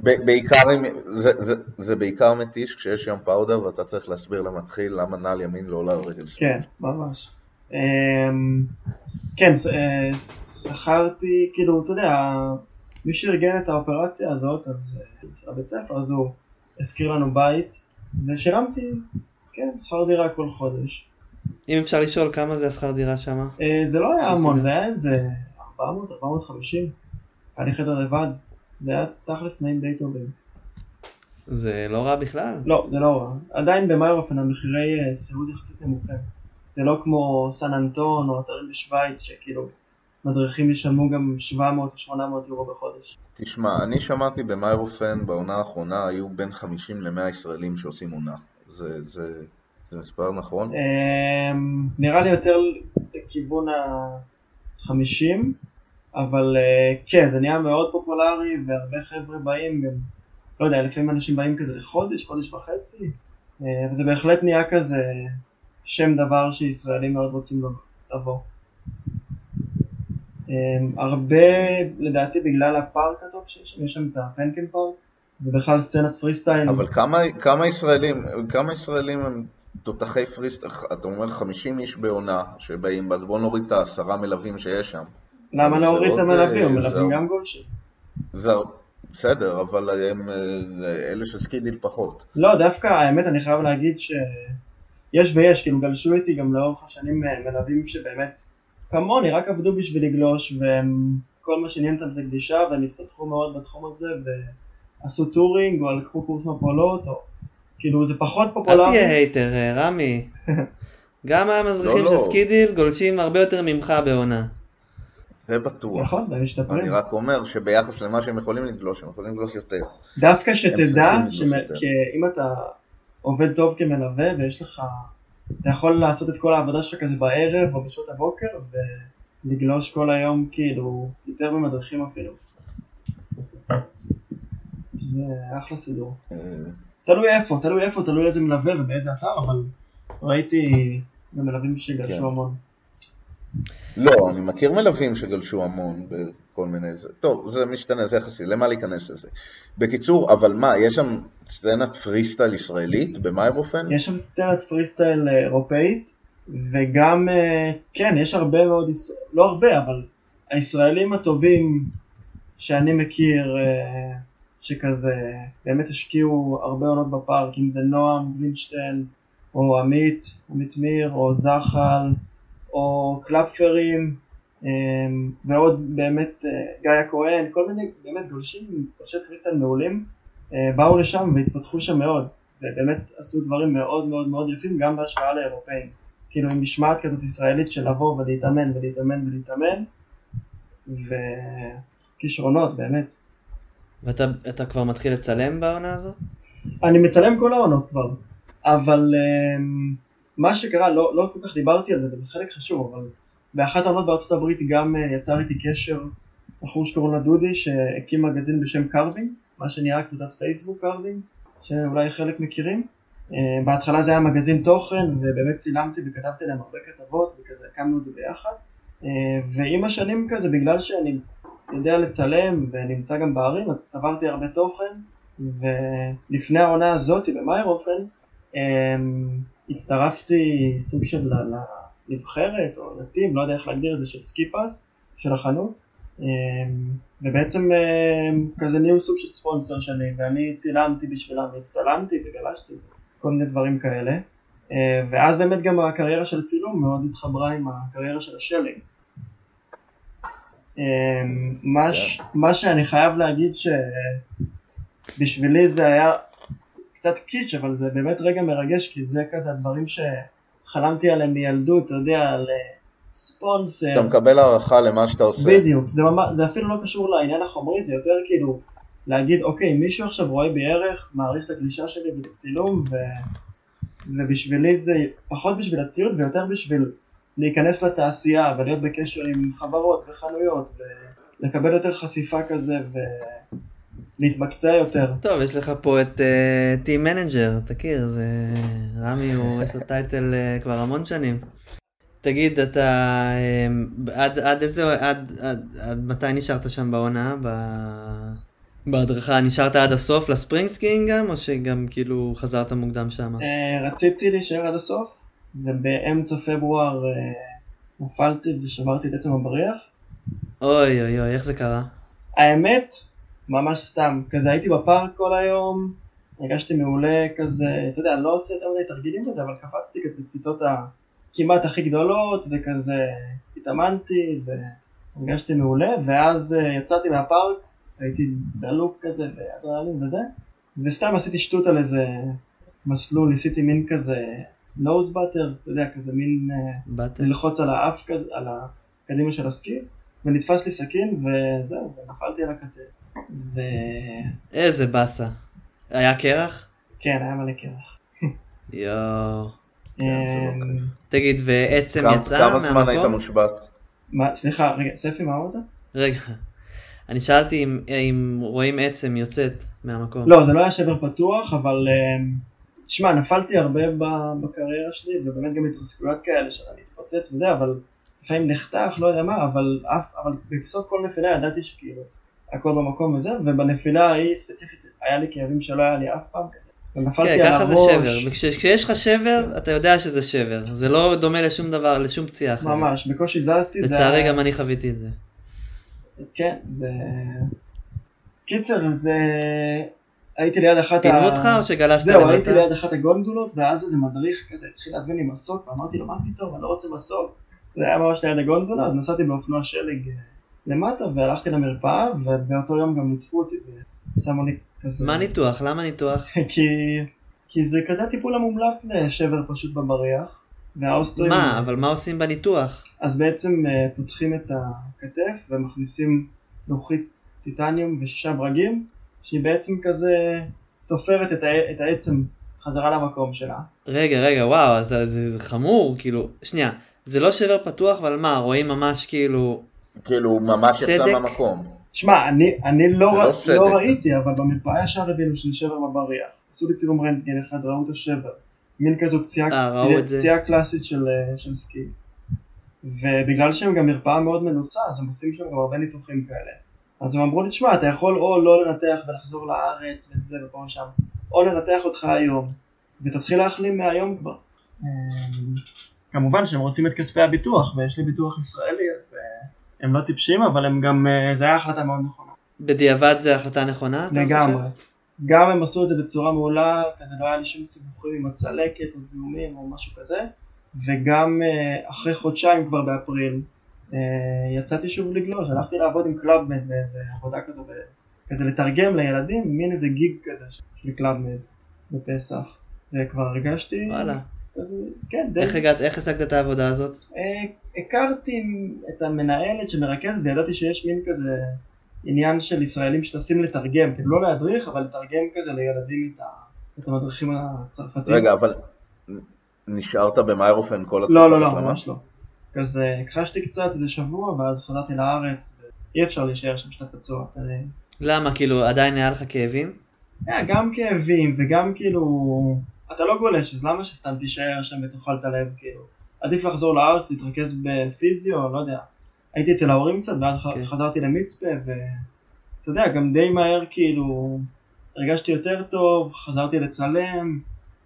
בעיקר, אם- זה, זה, זה בעיקר מתיש כשיש יום פאודה ואתה צריך להסביר למתחיל למה נעל ימין לא עולה על רגל שמאל. כן, ממש. אמ, כן, אה, שכרתי, כאילו, אתה יודע, מי שארגן את האופרציה הזאת, אז אה, הבית ספר, אז הוא הזכיר לנו בית, ושילמתי, כן, שכר דירה כל חודש. אם אפשר לשאול כמה זה השכר דירה שם? אה, זה לא היה המון, זה היה איזה 400, 450, היה לי חדר לבד, זה היה תכלס תנאים די טובים. זה לא רע בכלל. לא, זה לא רע. עדיין במאירופן המחירי אה, שכירות יחסית נמוכים. זה לא כמו סן אנטון או אתרים בשוויץ שכאילו מדריכים ישלמו גם 700 או 800 יורו בחודש. תשמע, אני שמעתי במיירופן בעונה האחרונה היו בין 50 ל-100 ישראלים שעושים עונה. זה, זה, זה מספר נכון? אמ, נראה לי יותר לכיוון ה-50, אבל אה, כן, זה נהיה מאוד פופולרי והרבה חבר'ה באים גם, לא יודע, לפעמים אנשים באים כזה לחודש, חודש וחצי, אה, וזה בהחלט נהיה כזה שם דבר שישראלים מאוד רוצים לבוא. אמ, הרבה, לדעתי, בגלל הפארק הטוב שיש שם, יש שם את הפנקן פארק, ובכלל סצנת פרי סטייל. אבל כמה, כמה ישראלים, כמה ישראלים הם תותחי פריסט, אתה אומר 50 איש בעונה שבאים, אז בוא נוריד את העשרה מלווים שיש שם. למה להוריד את המלווים? אה, המלווים גם גולשים. בסדר, אבל הם, אה, אלה של סקידיל פחות. לא, דווקא האמת אני חייב להגיד שיש ויש, כאילו גלשו איתי גם לאורך השנים אה, מלווים שבאמת כמוני רק עבדו בשביל לגלוש וכל מה שעניין אותם זה גלישה והם התפתחו מאוד בתחום הזה ועשו touring או לקחו קורס מפולות או כאילו זה פחות אל פופולרי. תהיה hater, רמי. גם המדריכים לא, של לא. סקידיל גולשים הרבה יותר ממך בעונה. זה בטוח. נכון, אני משתפרים. רק אומר שביחס למה שהם יכולים לגלוש, הם יכולים לגלוש יותר. דווקא שתדע יותר. אתה עובד טוב כמלווה ויש לך, אתה יכול לעשות את כל העבודה שלך כזה בערב או בשעות הבוקר ולגלוש כל היום כאילו יותר ממדריכים אפילו. זה אחלה סידור. אה, תלוי איפה, תלוי איפה, תלוי איזה מלווה ובאיזה אתר, אבל ראיתי גם מלווים שגלשו כן. המון. לא, אני מכיר מלווים שגלשו המון בכל מיני זה. טוב, זה משתנה, זה יחסי, למה להיכנס לזה? בקיצור, אבל מה, יש שם סצנת פריסטייל ישראלית במיירופן? יש שם סצנת פרי סטייל אה, אירופאית, וגם, אה, כן, יש הרבה מאוד, לא הרבה, אבל הישראלים הטובים שאני מכיר, אה, שכזה באמת השקיעו הרבה עונות בפארק, אם זה נועם גרינשטיין, או עמית, עמית מיר, או זחל, או קלפפרים, אה, ועוד באמת אה, גיא הכהן, כל מיני באמת גולשים, גולשי פריסטייל מעולים, אה, באו לשם והתפתחו שם מאוד. ובאמת עשו דברים מאוד מאוד מאוד יפים גם בהשוואה לאירופאים. כאילו עם משמעת כזאת ישראלית של לבוא ולהתאמן ולהתאמן ולהתאמן וכישרונות באמת. ואתה אתה כבר מתחיל לצלם בעונה הזאת? אני מצלם כל העונות כבר, אבל אמ, מה שקרה, לא, לא כל כך דיברתי על זה, וזה חלק חשוב, אבל באחת העונות בארצות הברית גם אה, יצר איתי קשר בחור שקוראים לו דודי, שהקים מגזין בשם קרווינג, מה שנהיה קבוצת פייסבוק קרווינג, שאולי חלק מכירים. אה, בהתחלה זה היה מגזין תוכן, ובאמת צילמתי וכתבתי להם הרבה כתבות, וכזה הקמנו את זה ביחד. אה, ועם השנים כזה, בגלל שאני יודע לצלם ונמצא גם בערים, אז צברתי הרבה תוכן, ולפני העונה הזאת במאייר אופן, הצטרפתי סוג של לנבחרת או לטים, לא יודע איך להגדיר את זה, של סקיפס, של החנות, ובעצם כזה נהיו סוג של ספונסר שלי, ואני צילמתי בשבילם והצטלמתי וגלשתי, כל מיני דברים כאלה. ואז באמת גם הקריירה של הצילום מאוד התחברה עם הקריירה של השלינג. מה, ש... מה שאני חייב להגיד שבשבילי זה היה קצת קיץ' אבל זה באמת רגע מרגש כי זה כזה הדברים שחלמתי עליהם מילדות, אתה יודע, על ספונסר. אתה מקבל הערכה למה שאתה עושה. בדיוק, זה, ממש, זה אפילו לא קשור לעניין החומרי, זה יותר כאילו להגיד אוקיי מישהו עכשיו רואה בי ערך, מעריך את הגלישה שלי בצילום ו... ובשבילי זה פחות בשביל הציוד ויותר בשביל להיכנס לתעשייה ולהיות בקשר עם חברות וחנויות ולקבל יותר חשיפה כזה ולהתמקצע יותר. טוב, יש לך פה את team uh, manager, תכיר, זה רמי, הוא יש לו title uh, כבר המון שנים. תגיד, אתה um, עד, עד איזה, עד, עד, עד מתי נשארת שם בעונה? ב... בהדרכה נשארת עד הסוף ל spring skiing גם, או שגם כאילו חזרת מוקדם שם? Uh, רציתי להישאר עד הסוף, ובאמצע פברואר uh, נפלתי ושברתי את עצם הבריח. אוי אוי אוי, איך זה קרה? האמת, ממש סתם, כזה הייתי בפארק כל היום, הרגשתי מעולה כזה, אתה יודע, לא עושה יותר מדי תרגילים כזה, אבל קפצתי כזה בקפיצות הכמעט הכי גדולות, וכזה התאמנתי, והרגשתי מעולה, ואז uh, יצאתי מהפארק, הייתי דלוק כזה, באדרנלין וזה, וסתם עשיתי שטות על איזה מסלול, ניסיתי מין כזה נוז באטר, אתה יודע, כזה מין באטר. ללחוץ על האף כזה, על הקדימה של הסקי, ונתפס לי סכין, וזהו, ונפלתי על הכתף. ו... איזה באסה. היה קרח? כן, היה מלא קרח. יואו. כן, אמ, תגיד, ועצם יצא כמה זמן היית מהמקום? מושבת? מה, סליחה, רגע, ספי, מה אמרת? רגע. אני שאלתי אם, אם רואים עצם יוצאת מהמקום. לא, זה לא היה שבר פתוח, אבל אמ, שמע, נפלתי הרבה ב- בקריירה שלי, ובאמת גם התרסקויות כאלה שאתה מתפוצץ וזה, אבל לפעמים נחתך, לא יודע מה, אבל אף, אבל בסוף כל נפילה ידעתי שכאילו הכל במקום וזה, ובנפילה ההיא ספציפית היה לי כאבים שלא היה לי אף פעם כזה. כן, ככה זה הראש, שבר. וכש- כשיש לך שבר, אתה יודע שזה שבר. זה לא דומה לשום דבר, לשום פציעה אחרת. ממש, בקושי זזתי, זה לצערי גם אני חוויתי את זה. כן, זה... קיצר, זה... הייתי ליד אחת פינו אותך או שגלשת זהו, למטה? הייתי ליד אחת הגונדולות, ואז איזה מדריך כזה התחיל להזמין לי מסוק, ואמרתי לו, מה פתאום, אני לא רוצה מסוק. זה היה ממש ליד הגונדולה, אז נסעתי באופנוע שלג אה, למטה, והלכתי למרפאה, ובאותו יום גם ניתחו אותי, ושמו לי כזה... מה ניתוח? למה ניתוח? כי... כי זה כזה הטיפול המומלץ לשבר פשוט בבריח, והאוסטרים... מה? אבל מה עושים בניתוח? אז בעצם אה, פותחים את הכתף ומכניסים לוחית טיטניום ושישה ברגים שהיא בעצם כזה תופרת את, הע- את העצם חזרה למקום שלה. רגע, רגע, וואו, זה, זה, זה חמור, כאילו, שנייה, זה לא שבר פתוח, אבל מה, רואים ממש כאילו, כאילו, ממש יצא? מהמקום. שמע, אני, אני לא, ר... לא לא. ראיתי, אבל במרפאה ישר הבינו שזה שבר בבריח. עשו לי צילום רנטגן אחד, ראו את השבר. מין כזו פציעה, אה. פציעה קלאסית של, אה, של סקי. ובגלל שהם גם מרפאה מאוד מנוסה, אז הם עושים שם גם הרבה ניתוחים כאלה. אז הם אמרו לי, תשמע, אתה יכול או לא לנתח ולחזור לארץ וזה ופה ושם, או לנתח אותך היום, ותתחיל להחלים מהיום כבר. אמ, כמובן שהם רוצים את כספי הביטוח, ויש לי ביטוח ישראלי, אז אה, הם לא טיפשים, אבל הם גם, אה, זה היה החלטה מאוד נכונה. בדיעבד זה החלטה נכונה? לגמרי. גם הם עשו את זה בצורה מעולה, כזה לא היה לי שום סיבוכים עם הצלקת או זיהומים או משהו כזה, וגם אה, אחרי חודשיים כבר באפריל אה, יצאתי שוב לגלוש, הלכתי לעבוד עם קלאבמד באיזה עבודה כזו, כזה לתרגם לילדים, מין איזה גיג כזה של קלאבמד בפסח, וכבר הרגשתי, וואלה. כזה, כן, די, איך הגעת, איך השגת את העבודה הזאת? אה, הכרתי את המנהלת שמרכזת וידעתי שיש מין כזה עניין של ישראלים שטסים לתרגם, כאילו לא להדריך אבל לתרגם כזה לילדים את, ה, את המדריכים הצרפתים. רגע, אבל נשארת במיירופן כל התקופת לא, לא, לא? ממש לא. כזה הכחשתי קצת איזה שבוע, ואז חזרתי לארץ, ואי אפשר להישאר שם כשאתה פצוע. למה, כאילו, עדיין היה לך כאבים? היה גם כאבים, וגם כאילו, אתה לא גולש, אז למה שסתם תישאר שם ותאכל את הלב, כאילו. עדיף לחזור לארץ, להתרכז בפיזיו, לא יודע. הייתי אצל ההורים קצת, ואז כן. חזרתי למצפה, ואתה יודע, גם די מהר כאילו, הרגשתי יותר טוב, חזרתי לצלם,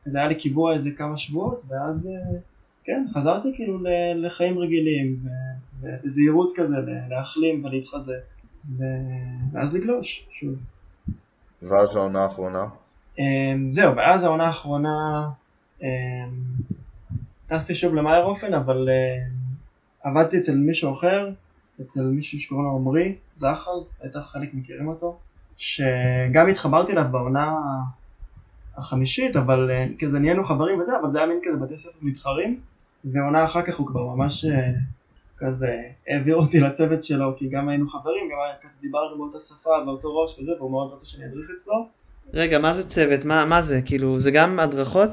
כזה היה לי קיבוע איזה כמה שבועות, ואז אה, כן, חזרתי כאילו לחיים רגילים, ובזהירות כזה, להחלים ולהתחזק, ואז לגלוש, שוב. ואז העונה האחרונה? אמ, זהו, ואז העונה האחרונה אמ, טסתי שוב למאיירופן, אבל אמ, עבדתי אצל מישהו אחר, אצל מישהו שקוראים לו עמרי זחל, בטח חלק מכירים אותו, שגם התחברתי אליו בעונה החמישית, אבל אה, כזה נהיינו חברים וזה, אבל זה היה מין כזה בתי ספר מתחרים, ועונה אחר כך הוא כבר ממש אה, כזה העביר אותי לצוות שלו, כי גם היינו חברים, גם היה כזה דיברנו באותה שפה, באותו ראש וזה, והוא מאוד רצה שאני אדריך אצלו. רגע, מה זה צוות? מה, מה זה? כאילו, זה גם הדרכות?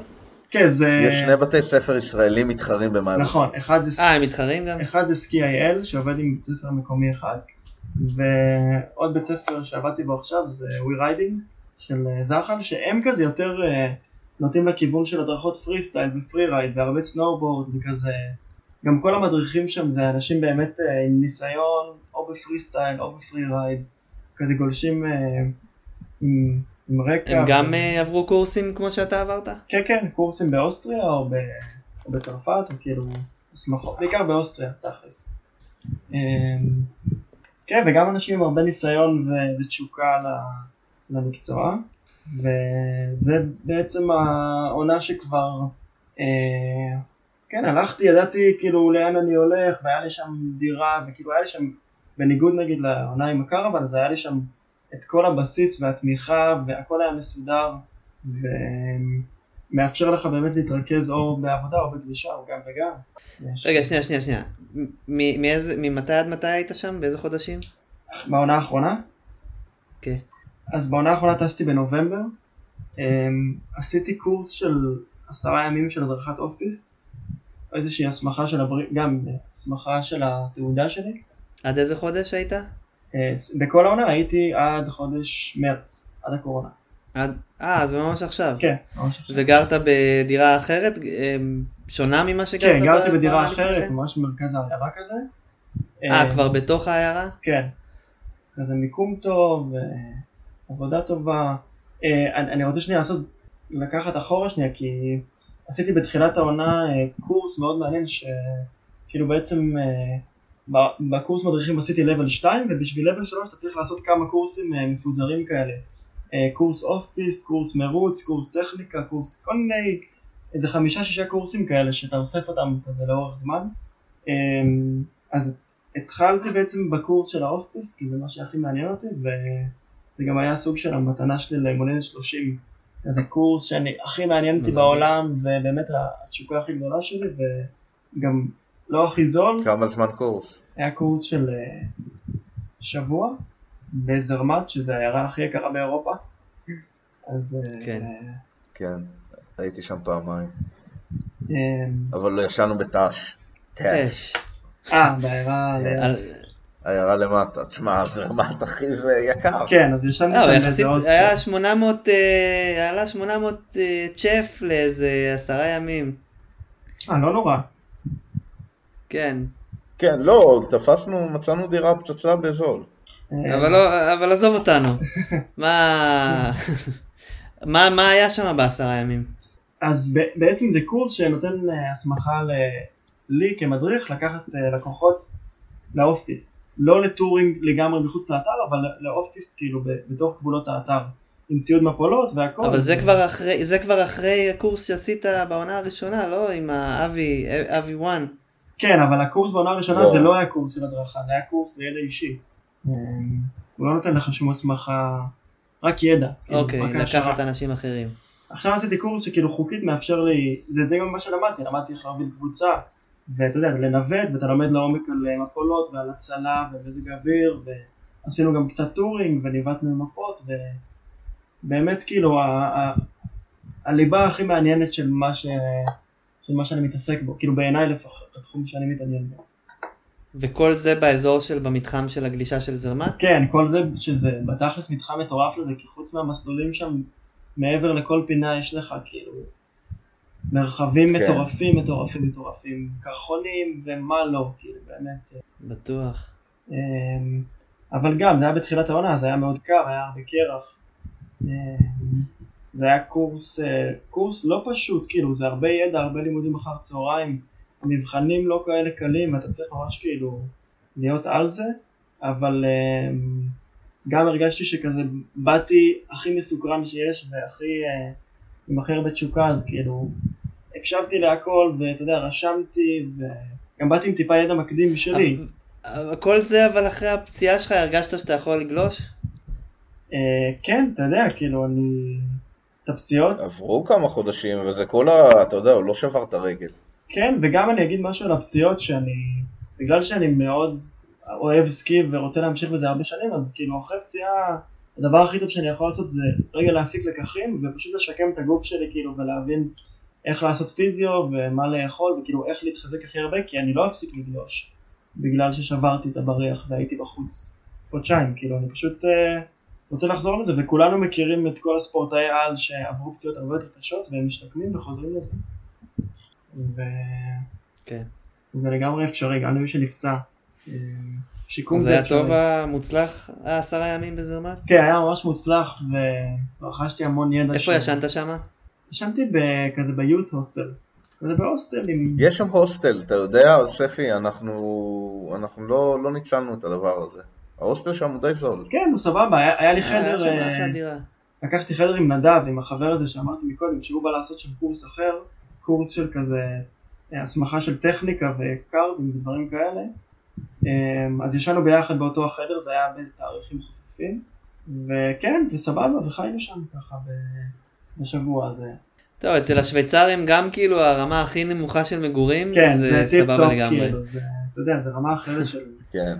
כן, זה... יש שני בתי ספר ישראלים מתחרים במיירהופן. נכון, אחד זה, אה, הם מתחרים גם? אחד זה סקי איי-אל שעובד עם בית ספר מקומי אחד ועוד בית ספר שעבדתי בו עכשיו זה ווי ריידינג של אה, זחל שהם כזה יותר אה, נוטים לכיוון של הדרכות freestyle ו freeride והרבה סנובורד וכזה גם כל המדריכים שם זה אנשים באמת אה, עם ניסיון או בפרי סטייל או ב freeride כזה גולשים עם, עם רקע הם גם ו- אה, עברו קורסים כמו שאתה עברת? כן, כן, קורסים באוסטריה או, ב... או בצרפת, או כאילו, הסמכות, בעיקר באוסטריה, תכלס. אמ, כן, וגם אנשים עם הרבה ניסיון ו... ותשוקה ל... למקצוע, וזה בעצם העונה שכבר, אה, כן, הלכתי, ידעתי כאילו לאן אני הולך, והיה לי שם דירה, וכאילו היה לי שם, בניגוד נגיד לעונה עם הקרוון, אז היה לי שם את כל הבסיס והתמיכה, והכל היה מסודר, ומאפשר לך באמת להתרכז או בעבודה או בגלישה או גם וגם. יש- רגע, שנייה, שנייה, שנייה. מ- מאיזה, ממתי עד מתי היית שם? באיזה חודשים? בעונה האחרונה? כן. אז בעונה האחרונה טסתי בנובמבר. אמ, עשיתי קורס של עשרה ימים של הדרכת off-piste. איזושהי הסמכה של הבריא, גם הסמכה של התעודה שלי. עד איזה חודש היית? אה, בכל העונה הייתי עד חודש מרץ, עד הקורונה. עד... אה, זה ממש עכשיו. כן, ממש עכשיו. וגרת בדירה אחרת? אה, שונה ממה שגרת כן, גרתי ב- בדירה אחרת, כן? ממש במרכז העיירה כזה. אה, כבר בתוך העיירה? כן. כזה מיקום טוב, אה, עבודה טובה. אה, אני, רוצה שנייה לעשות, לקחת אחורה שנייה, כי עשיתי בתחילת העונה אה, קורס מאוד מעניין, שכאילו בעצם אה, בקורס מדריכים עשיתי level 2, ובשביל level 3 אתה צריך לעשות כמה קורסים אה, מפוזרים כאלה. אה, קורס אוף פיסט, קורס מרוץ, קורס טכניקה, קורס, כל מיני, איזה חמישה שישה קורסים כאלה שאתה אוסף אותם כזה לאורך זמן. אה, אז התחלתי בעצם בקורס של ה off-piste, כי זה מה שהכי מעניין אותי, וזה גם היה סוג של המתנה שלי ליום הולדת 30. זה קורס שאני הכי מעניין אותי. בעולם, ובאמת התשוקה הכי גדולה שלי, וגם לא הכי זול, כמה זמן קורס? היה קורס של אה, שבוע בזרמט, שזה העיירה הכי יקרה באירופה. אז אה, כן. כן, הייתי שם פעמיים. אה, אבל לא ישנו בת"ש. אש. אה, בעיירה... עיירה למטה. תשמע, זה רמת אחי זה יקר. כן, אז ישנתי לא, שם באיזה יחסית הוסטל. היה 800, אה, עלה 800 אה, צ'ף לאיזה עשרה ימים. אה, לא נורא. כן. כן, לא, תפסנו, מצאנו דירה פצצה בזול. אה, אבל לא, אבל עזוב אותנו. מה... מה מה היה שם בעשרה ימים? אז ב- בעצם זה קורס שנותן אה, הסמכה לי כמדריך לקחת אה, לקוחות לאופטיסט. לא לטורינג לגמרי מחוץ לאתר, אבל לאופטיסט כאילו ב- בתוך גבולות האתר. עם ציוד מפולות והכל. אבל זה כבר אחרי, זה כבר אחרי הקורס שעשית בעונה הראשונה, לא? עם האבי, אבי וואן. כן, אבל הקורס בעונה הראשונה לא. זה לא היה קורס של הדרכה, זה היה קורס לידע אישי. הוא לא נותן לך שום הסמכה, רק ידע. כאילו, אוקיי. לקחת אנשים אחרים. עכשיו עשיתי קורס שכאילו חוקית מאפשר לי, זה, זה גם מה שלמדתי, למדתי איך להוביל קבוצה, ואתה יודע, לנווט, ואתה לומד לעומק על אה, מפולות ועל הצלה ומזג אוויר, ועשינו גם קצת touring וניווטנו מפות, ובאמת כאילו הליבה הכי מעניינת של מה ש... של של מה שאני מתעסק בו, כאילו בעיניי לפחות, התחום שאני מתעניין בו. וכל זה באזור של, במתחם של הגלישה של זרמת? כן, כל זה, שזה בתכלס מתחם מטורף לזה, כי חוץ מהמסלולים שם, מעבר לכל פינה יש לך כאילו מרחבים כן. מטורפים, מטורפים, מטורפים, קרחונים ומה לא, כאילו באמת. בטוח. אמ, אבל גם, זה היה בתחילת העונה, זה היה מאוד קר, היה הרבה קרח. אמ, זה היה קורס, אה, קורס לא פשוט, כאילו, זה הרבה ידע, הרבה לימודים אחר צהריים, המבחנים לא כאלה קלים, אתה צריך ממש כאילו להיות על זה, אבל אמ, גם הרגשתי שכזה באתי הכי מסוקרן שיש והכי, אה, עם הכי הרבה תשוקה, אז כאילו, הקשבתי להכל, ואתה יודע, רשמתי, וגם באתי עם טיפה ידע מקדים שלי. אבל- כל זה אבל אחרי הפציעה שלך הרגשת שאתה יכול לגלוש? אה, כן, אתה יודע, כאילו, אני... את הפציעות, עברו כמה חודשים, וזה כל ה... אתה יודע, הוא לא שבר את הרגל. כן, וגם אני אגיד משהו על הפציעות, שאני... בגלל שאני מאוד אוהב סקי ורוצה להמשיך בזה הרבה שנים, אז כאילו, אחרי פציעה, הדבר הכי טוב שאני יכול לעשות זה רגע להפיק לקחים, ופשוט לשקם את הגוף שלי, כאילו, ולהבין איך לעשות פיזיו, ומה לאכול, וכאילו, איך להתחזק הכי הרבה, כי אני לא אפסיק לגלוש, בגלל ששברתי את הבריח והייתי בחוץ חודשיים, כאילו, אני פשוט... אה, רוצה לחזור לזה, וכולנו מכירים את כל הספורטאי על שעברו פציעות הרבה יותר קשות והם משתקמים וחוזרים לזה. כן. וזה לגמרי אפשרי, גם למי שנפצע. אה, שיקום זה היה אפשרי. טוב המוצלח העשרה ימים בזרמת? כן, היה ממש מוצלח ורכשתי המון ידע. איפה ישנת שם? ישנתי ב- כזה ביוט הוסטל. כזה בהוסטל עם... יש שם הוסטל, אתה יודע, ספי, אנחנו, אנחנו לא, לא ניצלנו את הדבר הזה. ההוסטל שם הוא די זול. כן, הוא סבבה, היה, היה לי היה חדר, שם אה, אחלה דירה. לקחתי חדר עם נדב, עם החבר הזה שאמרתי מקודם, שהוא בא לעשות שם קורס אחר, קורס של כזה אה, הסמכה של טכניקה וקארדים ודברים כאלה. אה, אז ישנו ביחד באותו החדר, זה היה בתאריכים חופפים, וכן, וסבבה, וחיינו שם ככה בשבוע הזה. טוב, אצל השוויצרים גם כאילו הרמה הכי נמוכה של מגורים, כן, זה זה טיפ סבבה top, לגמרי. כאילו, זה, אתה יודע, זה רמה אחרת של כן,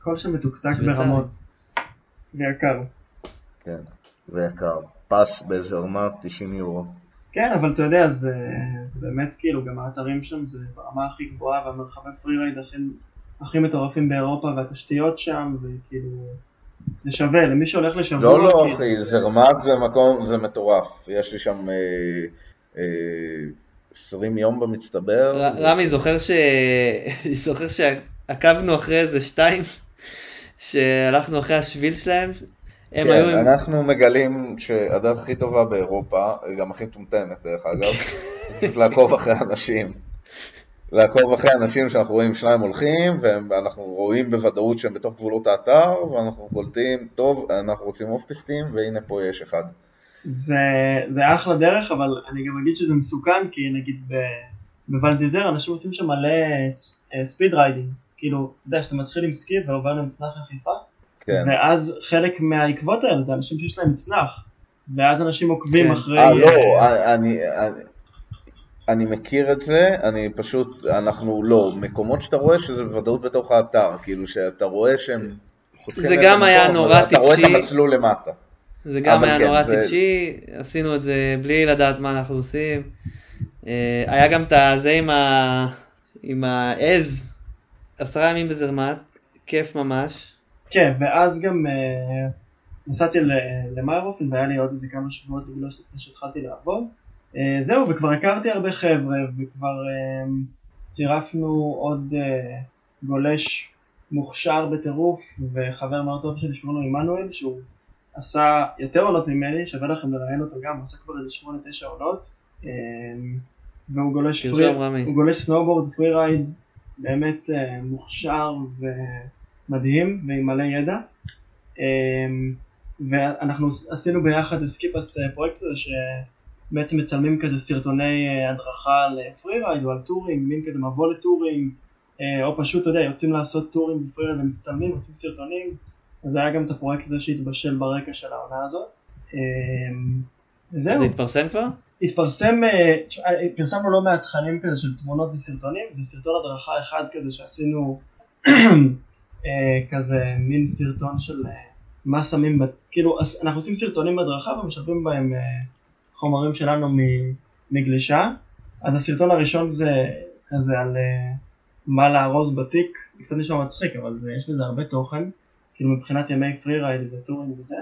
הכל שם מתוקתק שוויצרי. ברמות. ויקר. כן, זה יקר. pass בצרמט 90 יורו. כן, אבל אתה יודע, זה, זה באמת כאילו, גם האתרים שם זה ברמה הכי גבוהה, והמרחבי freeride הכי, הכי מטורפים באירופה, והתשתיות שם, וכאילו, זה שווה, למי שהולך לשבוע, לא, לא, כאילו, אחי, זרמת זה מקום, זה מטורף. יש לי שם אה, אה, 20 יום במצטבר. ר- רמי זוכר ש... זוכר שעקבנו אחרי איזה שתיים, שהלכנו אחרי השביל שלהם, הם כן, היו. אנחנו מגלים שהדרך הכי טובה באירופה, גם הכי מטומטמת דרך אגב, זה לעקוב אחרי אנשים. לעקוב אחרי אנשים שאנחנו רואים שניים הולכים, ואנחנו רואים בוודאות שהם בתוך גבולות האתר, ואנחנו קולטים, טוב, אנחנו רוצים אוף פיסטים, והנה פה יש אחד. זה, זה אחלה דרך, אבל אני גם אגיד שזה מסוכן, כי נגיד ב- בוואל ד'יזר אנשים עושים שם מלא אה, speed riding, כאילו, אתה יודע, שאתה מתחיל עם סקי ועובר למצנח רחיפה, כן. ואז חלק מהעקבות האלה זה אנשים שיש להם מצנח, ואז אנשים עוקבים כן. אחרי... אה, לא, אני, אני, אני מכיר את זה, אני פשוט, אנחנו לא, מקומות שאתה רואה שזה בוודאות בתוך האתר, כאילו שאתה רואה שהם זה גם היה מקום, נורא אבל אתה רואה את טיפשי. המסלול למטה. זה גם היה כן, נורא זה- טיפשי, עשינו את זה בלי לדעת מה אנחנו עושים. אה, היה גם את הזה עם ה... עם העז, עשרה ימים בזרמת, כיף ממש. כן, ואז גם אה, נסעתי ל- למיירופן והיה לי עוד איזה כמה שבועות לגלוש לפני שהתחלתי לעבוד. אה, זהו, וכבר הכרתי הרבה חבר'ה, וכבר אה, צירפנו עוד גולש מוכשר בטירוף, וחבר מאוד טוב שלי לו עמנואל, שהוא עשה יותר עונות ממני, שווה לכם לראיין אותו גם, הוא עשה כבר איזה 8-9 עונות. והוא גולש free- גולש סנובורד freeride, באמת מוכשר ומדהים ועם מלא ידע. אה, ואנחנו עשינו ביחד הסקיפס אה, פרויקט הזה שבעצם מצלמים כזה סרטוני אה, הדרכה ל freeride או על touring, מין כזה מבוא ל touring, אה, או פשוט, אתה יודע, יוצאים לעשות touring ב freeride ומצטלמים, עושים סרטונים, אז היה גם את הפרויקט הזה שהתבשל ברקע של העונה הזאת. אה, וזהו. זה התפרסם כבר? התפרסם, פרסמנו לא מעט תכנים כזה של תמונות וסרטונים, וסרטון הדרכה אחד כזה שעשינו כזה מין סרטון של אה, מה שמים, כאילו אנחנו עושים סרטונים בהדרכה ומשלבים בהם אה, חומרים שלנו מגלישה, אז הסרטון הראשון זה כזה על אה, מה לארוז בתיק, זה קצת נשמע מצחיק, אבל זה, יש בזה הרבה תוכן, כאילו מבחינת ימי freeride ו touring וזה.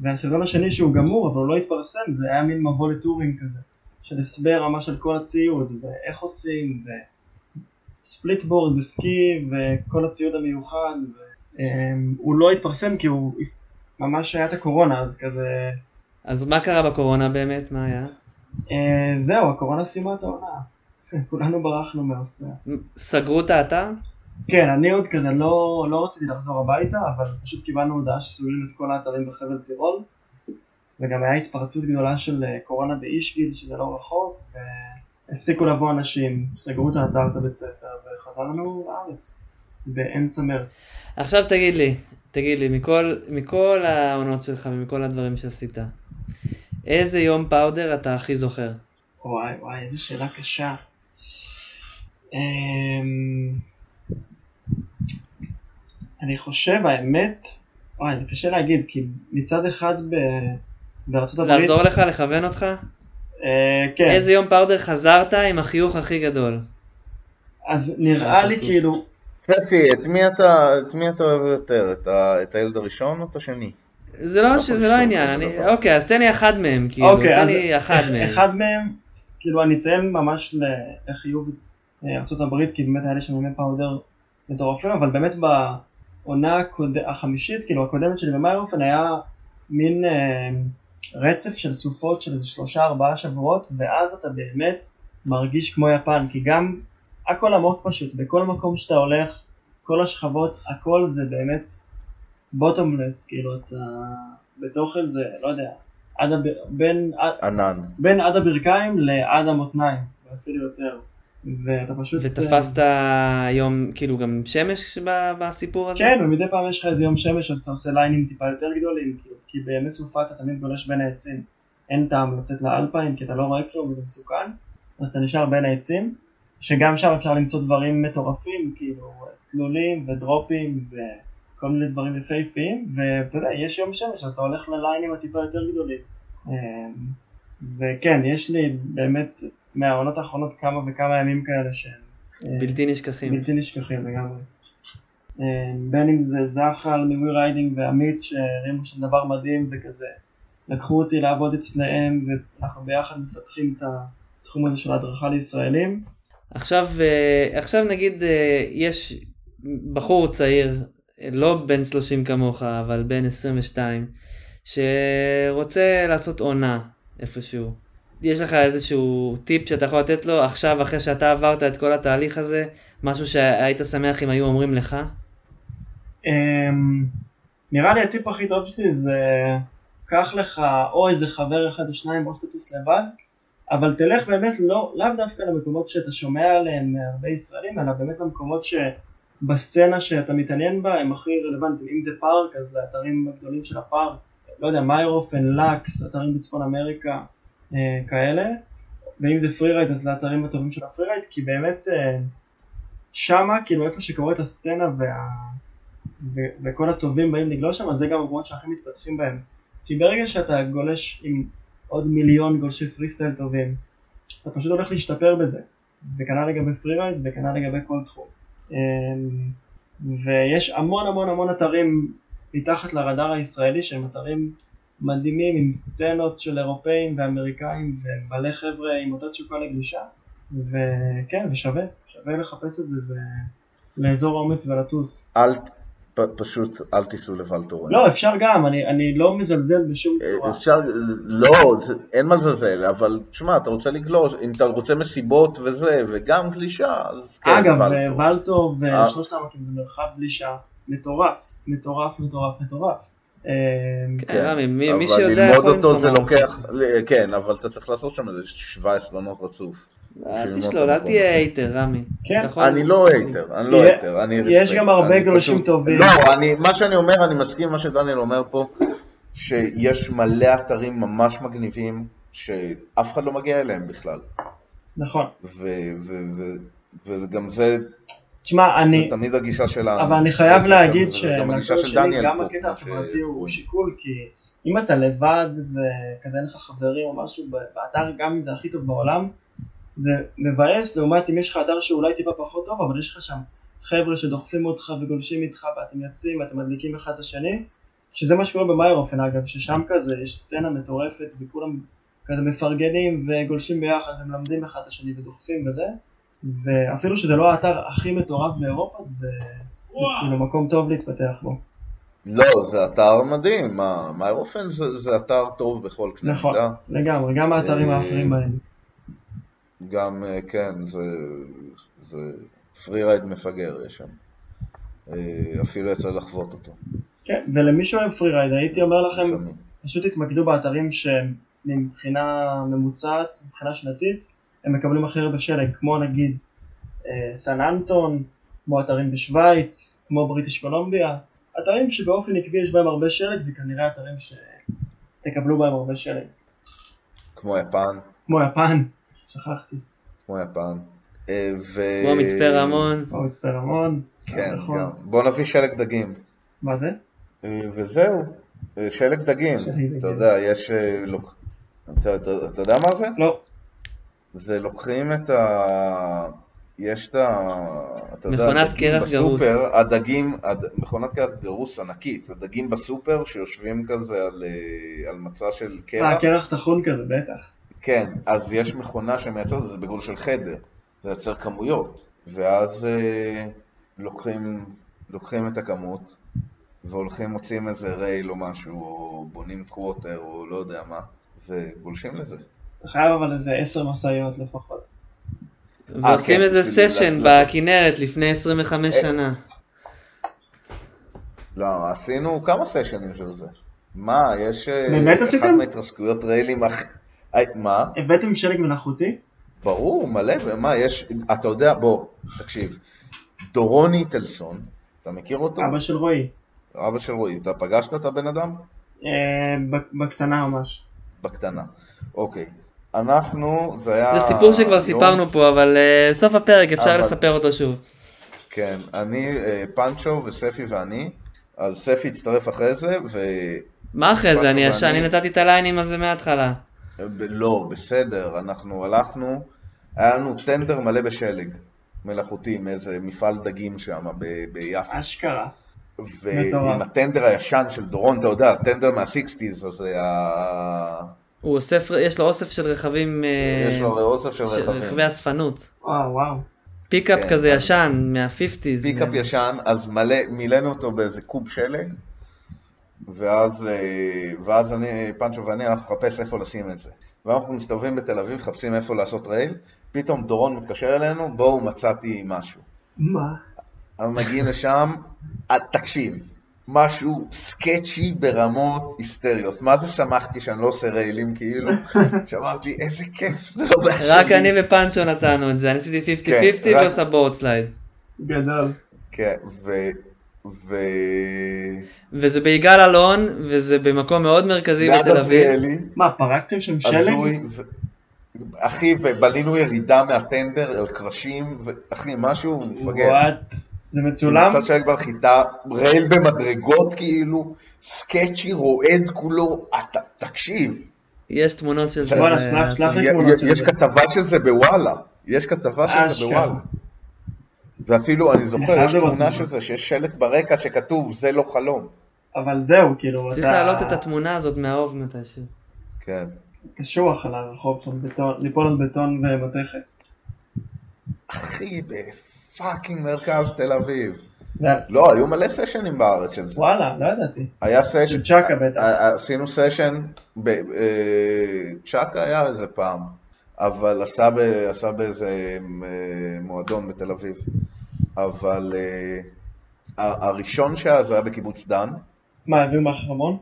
והסרטון השני שהוא גמור, אבל הוא לא התפרסם, זה היה מין מבוא ל touring כזה, של הסבר ממש על כל הציוד, ואיך עושים, ו splitboard וסקי, וכל הציוד המיוחד. ו... הוא לא התפרסם כי הוא ממש היה את הקורונה, אז כזה... אז מה קרה בקורונה באמת? מה היה? אה, זהו, הקורונה סיימה את העונה. כולנו ברחנו מאוסטריה. סגרו את האתר? כן, אני עוד כזה לא, לא רציתי לחזור הביתה, אבל פשוט קיבלנו הודעה שסוגרים את כל האתרים בחבל טירול, וגם היה התפרצות גדולה של אה, קורונה באישגיל, שזה לא רחוק, והפסיקו לבוא אנשים, סגרו את האתר, את הבית ספר, וחזרנו לארץ, באמצע מרץ. עכשיו תגיד לי, תגיד לי, מכל, מכל העונות שלך ומכל הדברים שעשית, איזה יום פאודר אתה הכי זוכר? וואי וואי, איזה שאלה קשה. אמ, אני חושב, האמת, וואי, זה קשה להגיד, כי מצד אחד ב... בארצות הברית, לעזור לך, לכוון אותך? אה, כן, איזה יום פאודר חזרת עם החיוך הכי גדול? אז נראה לי פרצוף. כאילו, ספי, את מי אתה, את מי אתה אוהב יותר? את, ה, את הילד הראשון או את השני? זה לא, יכול לא העניין, אני. אוקיי, אז תן לי אחד מהם, כאילו, אוקיי, תן אז לי אחד אח- מהם. אחד מהם, כאילו אני אציין ממש לחיוב אה, הברית, כי באמת היה לי שם ימי פאודר מטורפים, אבל באמת בעונה הקוד... החמישית, כאילו הקודמת שלי במאי אופן היה מין אה, רצף של סופות של איזה שלושה ארבעה שבועות, ואז אתה באמת מרגיש כמו יפן, כי גם הכל עמוק פשוט, בכל מקום שאתה הולך, כל השכבות, הכל זה באמת בוטומלס, כאילו אתה בתוך איזה, לא יודע, עד הב... בין, ענן. בין עד הברכיים לעד המותניים, ואפילו יותר. ואתה פשוט... ותפסת יום, כאילו, גם שמש ב- בסיפור הזה? כן, ומדי פעם יש לך איזה יום שמש אז אתה עושה ליינים טיפה יותר גדולים, כאילו, כי בימי סופה אתה תמיד גולש בין העצים. אין טעם לצאת לאלפיים כי אתה לא רואה כלום וזה מסוכן, אז אתה נשאר בין העצים, שגם שם אפשר למצוא דברים מטורפים, כאילו תלולים ודרופים וכל מיני דברים יפהפיים, ואתה יודע, יש יום שמש אז אתה הולך לליינים הטיפה יותר גדולים. אמ, וכן, יש לי באמת מהעונות האחרונות כמה וכמה ימים כאלה שהם אה, בלתי נשכחים. בלתי נשכחים לגמרי. אה, בין אם זה זחל מווי ריידינג ועמית שהרימו שם דבר מדהים וכזה. לקחו אותי לעבוד אצלם ואנחנו ביחד מפתחים את התחום הזה של ההדרכה לישראלים. עכשיו, אה, עכשיו נגיד יש בחור צעיר, לא בן 30 כמוך, אבל בן 22, שרוצה לעשות עונה איפשהו. יש לך איזשהו טיפ שאתה יכול לתת לו עכשיו, אחרי שאתה עברת את כל התהליך הזה, משהו שהיית שמח אם היו אומרים לך? אמ, נראה לי הטיפ הכי טוב שלי זה קח לך או איזה חבר אחד או שניים או שתטוס לבד, אבל תלך באמת לא, לאו דווקא למקומות שאתה שומע עליהם מהרבה ישראלים, אלא באמת למקומות שבסצנה שאתה מתעניין בה הם הכי רלוונטיים. אם זה פארק, אז לאתרים הגדולים של הפארק, לא יודע, מאיירהופן, לאאקס, אתרים בצפון אמריקה, כאלה. ואם זה freeride, אז לאתרים הטובים של ה freeride, כי באמת אה, שמה, כאילו איפה שקורית הסצנה וה... ו- וכל הטובים באים לגלוש שם, אז זה גם המקומות שהכי מתפתחים בהם. כי ברגע שאתה גולש עם עוד מיליון גולשי פרי סטייל טובים, אתה פשוט הולך להשתפר בזה. וכנ"ל לגבי freeriders וכנ"ל לגבי כל תחום. אמ, ויש המון המון המון אתרים מתחת לרדאר הישראלי שהם אתרים מדהימים עם סצנות של אירופאים ואמריקאים ומלא חבר'ה עם אותה תשוקה לגלישה. וכן, ושווה, שווה לחפש את זה ולאזור האומץ ולטוס. אל, פ, פשוט אל תיסעו לוולטורן. לא, אפשר גם, אני, אני לא מזלזל בשום צורה. אפשר, לא, זה- אין מה לזלזל, אבל תשמע, אתה רוצה לגלוש, אם אתה רוצה מסיבות וזה, וגם גלישה, אז כן, אגב, ולטור. ולטו אה. ושלושת העמקים זה מרחב גלישה מטורף, מטורף, מטורף, מטורף. אה, כן, רמי, מי שיודע ללמוד יכול אותו למצוא זה לוקח, כן, אבל אתה צריך לעשות שם איזה 17 עונות רצוף. אל בשביל תשלול, אל תהיה. הייטר, רמי. כן. אני לא הייטר, אני לא הייטר, יש. גם הרבה פשוט- טובים. לא, אני, מה שאני אומר, אני מסכים עם מה שדניאל אומר פה, שיש מלא אתרים ממש מגניבים, שאף אחד לא מגיע אליהם בכלל. נכון. ו- ו- ו- וגם זה, תשמע, אני, זה תמיד הגישה שלנו. אבל אני חייב וזה להגיד זה גם הגישה שמהצד של שלי גם הקטע החברתי הוא ש- שיקול, כי אם אתה לבד וכזה אין לך חברים או משהו באתר, גם אם זה הכי טוב בעולם, זה מבאס לעומת אם יש לך אתר שאולי טיפה פחות טוב, אבל יש לך שם חבר'ה שדוחפים אותך וגולשים איתך ואתם יוצאים ואתם מדליקים אחד את השני, שזה מה שקורה במאיירופן אגב, ששם כזה יש סצנה מטורפת וכולם כזה מפרגנים וגולשים ביחד ומלמדים אחד את השני ודוחפים וזה, ואפילו שזה לא האתר הכי מטורף באירופה, זה, זה כאילו מקום טוב להתפתח בו. לא, זה אתר מדהים, מה, מאיירופן זה, זה אתר טוב בכל קנה נכון, מידה. לגמרי, גם האתרים אה, האחרים בהם. גם, אה, כן, זה, זה פרי רייד מפגר יש שם. אה, אפילו יצא לחוות אותו. כן, ולמי שאוהב פרי רייד, הייתי אומר לכם, לפעמים. פשוט תתמקדו באתרים שמבחינה ממוצעת, מבחינה שנתית, הם מקבלים הכי הרבה שלג, כמו נגיד אה, סן אנטון, כמו אתרים בשוויץ, כמו בריטיש קולומביה, אתרים שבאופן עקבי יש בהם הרבה שלג, זה כנראה אתרים שתקבלו בהם הרבה שלג. כמו יפן, כמו יפן, שכחתי, כמו יפן. אה, ו... כמו מצפה רמון. כמו מצפה רמון, כן, נכון. גם. בוא נביא שלג דגים. מה זה? אה, וזהו, שלג דגים. שלג דגים. אתה יודע, יש... לוק- אתה, אתה, אתה יודע מה זה? לא, זה לוקחים את ה... יש את ה... אתה יודע, מכונת הדגים קרח גרוס. בסופר, הדגים, הד... מכונת קרח גרוס ענקית, הדגים בסופר שיושבים כזה על, אה, על מצע של אה, קרח. קרח טחון כזה, בטח. כן, אז יש מכונה שמייצרת את זה בגודל של חדר, זה יוצר כמויות, ואז אה, לוקחים, לוקחים את הכמות והולכים מוצאים איזה רייל או משהו, או בונים קווטר או לא יודע מה, וגולשים לזה. אתה חייב אבל איזה עשר משאיות לפחות. ועושים כן, איזה סשן בכנרת לפני 25 אה, שנה. לא, עשינו כמה סשנים של זה. מה, יש... אה, אחת עשיתם? מההתרסקויות ריילים. אה, מה? הבאתם שלג מלאכותי? ברור, מלא, מה, יש... אתה יודע, בוא, תקשיב. דורון איטלסון, אתה מכיר אותו? אבא של רועי. אבא של רועי, אתה פגשת את הבן אדם? אה, בקטנה ממש. בקטנה. אוקיי. אנחנו, זה היה... זה סיפור שכבר יום- סיפרנו פה, אבל אה, סוף הפרק אפשר אבל- לספר אותו שוב. כן, אני, אה, פאנצ'ו וספי ואני, אז ספי הצטרף אחרי זה, ו... מה אחרי זה? אני ואני- אני נתתי את הליינים הזה מההתחלה. ב- לא, בסדר, אנחנו הלכנו, היה לנו טנדר מלא בשלג מלאכותי מאיזה מפעל דגים שם ב- ביפו. אשכרה. ועם. הטנדר הישן של דורון, אתה יודע, הטנדר מה-60's, אז זה ה... הוא אוסף, יש לו אוסף של רכבים, אה, יש לו אוסף של רכבים. רכבי אספנות. וואו וואו. פיקאפ כן, כזה אז- ישן, מה-50's. פיקאפ ישן, אז מלא, מילאנו אותו באיזה קוב שלג, ואז, אה, ואז אני, פאנצ'ו ואני, אנחנו נחפש איפה לשים את זה. ואנחנו מסתובבים בתל אביב, מחפשים איפה לעשות rail, פתאום דורון מתקשר אלינו, בואו מצאתי משהו. מה? אבל מגיעים לשם, אה, תקשיב, משהו sketchy ברמות היסטריות. מה זה שמחתי שאני לא עושה ריילים כאילו? שאמרתי, איזה כיף, זה לא בעיה שלי. רק אני ופאנצ'ו נתנו את זה, אני עשיתי 50-50 כן, רק- ועושה board slide. גדול. כן, ו... ו... וזה ביגאל אלון, וזה במקום מאוד מרכזי בתל אביב. מה, פרקתם שם שלג? ו... אחי, ובנינו ירידה מהטנדר על קרשים, ואחי, משהו מפגר. וואט? זה מצולם? קצת שלג בנחיתה, רייל במדרגות כאילו, סקצ'י רועד כולו, אתה, תקשיב, יש תמונות של זה. בואנה, זה- שלח- שלח לי תמונות של יש זה. כתבה של זה בוואלה, יש כתבה של זה. בוואלה. ואפילו, אני זוכר, יש תמונה. של זה, שיש שלט ברקע שכתוב, זה לא חלום. אבל זהו, כאילו, צריך אתה להעלות את התמונה הזאת מהאוב מתישהו. כן. קשוח על הרחוב ליפול על בטון ומתכת. אחי, ב fucking מרכז תל אביב. לא, היו מלא סשנים בארץ של זה. וואלה, לא ידעתי. היה סשן, של צ'אקה בטח. עשינו סשן, אה, צ'אקה היה איזה פעם, אבל עשה באיזה אה, מועדון בתל אביב. אבל אה, הראשון שהיה זה היה בקיבוץ דן, מה, הביאו מהחרמון?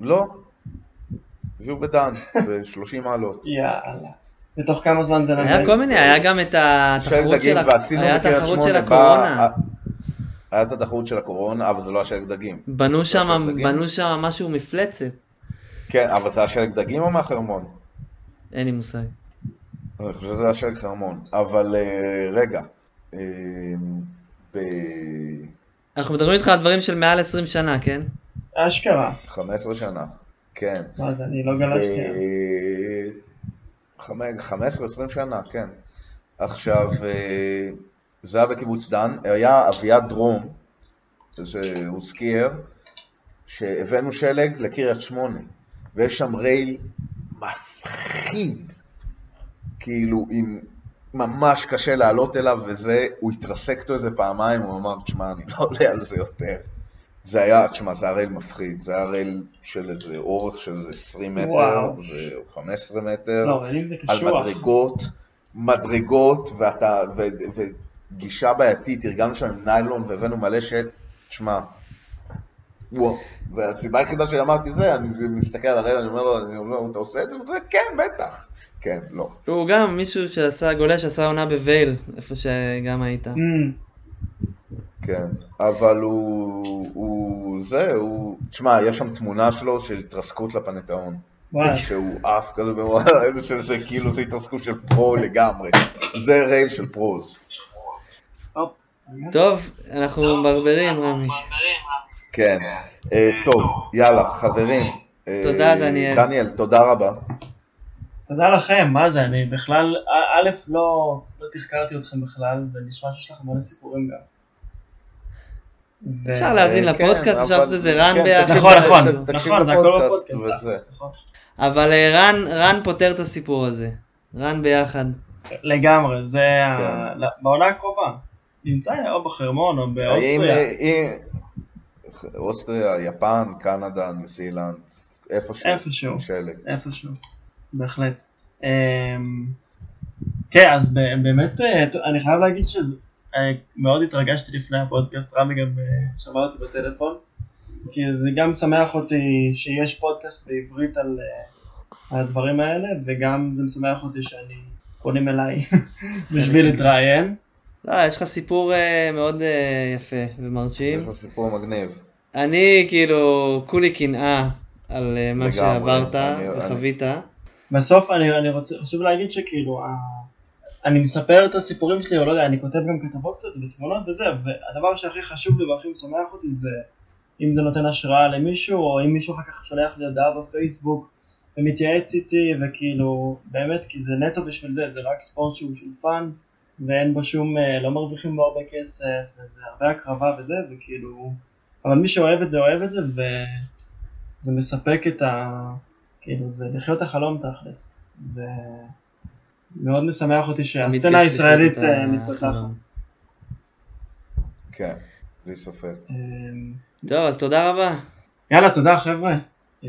לא, הביאו בדן, ב-30 מעלות. יאללה. בתוך כמה זמן זה היה? כל מיני, היה גם את התחרות של היה הקורונה. היה את התחרות של הקורונה, אבל זה לא היה שלג דגים. בנו שם? בנו משהו מפלצת. כן, אבל זה היה שלג דגים או מהחרמון? אין לי מושג. אני חושב שזה היה שלג חרמון. אבל אה, רגע, אה, ב... אנחנו מדברים איתך על דברים של מעל 20 שנה, כן? אשכרה. 15 שנה, כן. זה, אני לא גלשתי. אז. 15-20 שנה, כן. עכשיו, אה, זה היה בקיבוץ דן, היה אביעד דרום, שהוא skier, שהבאנו שלג לקריית שמונה, ויש שם רייל מפחיד, כאילו, עם ממש קשה לעלות אליו, וזה, הוא התרסק איתו איזה פעמיים, הוא אמר, תשמע, אני לא עולה על זה יותר. זה היה, תשמע, זה רייל מפחיד, זה רייל של איזה אורך של איזה 20 מטר, וואו. ו- 15 מטר, לא, אבל אם זה על. מדרגות, מדרגות, ואתה, ו, וגישה בעייתית, ארגנו שם עם ניילון והבאנו מלא שט, תשמע, וואו, והסיבה היחידה שאמרתי זה, אני מסתכל על הרייל, אני אומר לו, אני אומר לו, אתה עושה את זה? הוא אומר, כן, בטח. כן, לא. הוא גם מישהו שעשה, גולש שעשה עונה בווייל, איפה שגם היית. Mm, כן, אבל הוא, הוא, זה, הוא, תשמע, יש שם תמונה שלו של התרסקות לפנתאון. שהוא עף כזה איזה שזה כאילו זה התרסקות של פרו לגמרי. זה רייל של פרוז. טוב, אנחנו מברברים, רמי. כן. אה, טוב, יאללה, חברים. אה, תודה, דניאל. דניאל, תודה רבה. תודה לכם, מה זה, אני בכלל, א- א', לא, לא תחקרתי אתכם בכלל, ונשמע שיש לכם מלא סיפורים גם. אפשר להאזין אה, לפודקאסט, כן, אפשר לעשות איזה רן כן, ביחד. נכון, נכון, נכון, זה הכל בפודקאסט. נכון. אבל אה, רן, רן פותר את הסיפור הזה. רן ביחד. לגמרי, זה. כן. בעונה הקרובה. נמצא או בחרמון או באוסטריה. אה, אוסטריה, יפן, קנדה, ניו זילנד, איפשהו. איפשהו. איפשהו, בהחלט. אמ, כן, אז באמת, אני חייב להגיד שמאוד התרגשתי לפני הפודקאסט, רמי גם אה, שמע אותי בטלפון, כי זה גם שמח אותי שיש פודקאסט בעברית על אה, על הדברים האלה, וגם זה משמח אותי שאני פונים אליי בשביל להתראיין. לא, יש לך סיפור אה, מאוד אה, יפה ומרשים. יש לו סיפור מגניב. אני כאילו כולי קנאה על אה, מה לגמרי, שעברת אני- וחווית. בסוף אני, אני רוצה, חשוב להגיד שכאילו. אני מספר את הסיפורים שלי, או לא יודע, אני כותב גם כתבות קצת ותמונות וזה, והדבר שהכי חשוב לי והכי משמח אותי זה אם זה נותן השראה למישהו, או אם מישהו אחר כך שולח לי הודעה בפייסבוק ומתייעץ איתי, וכאילו, באמת, כי זה נטו בשביל זה, זה רק ספורט שהוא של fun, ואין בו שום, אה, לא מרוויחים בו הרבה כסף, וזה הרבה הקרבה וזה, וכאילו, אבל מי שאוהב את זה, אוהב את זה, וזה מספק את ה... כאילו זה לחיות החלום תכלס. ומאוד משמח אותי שהסצנה הישראלית אה, מתפתחת. כן, בלי ספק. אמ, טוב, אז תודה רבה. יאללה, תודה חבר'ה. אה,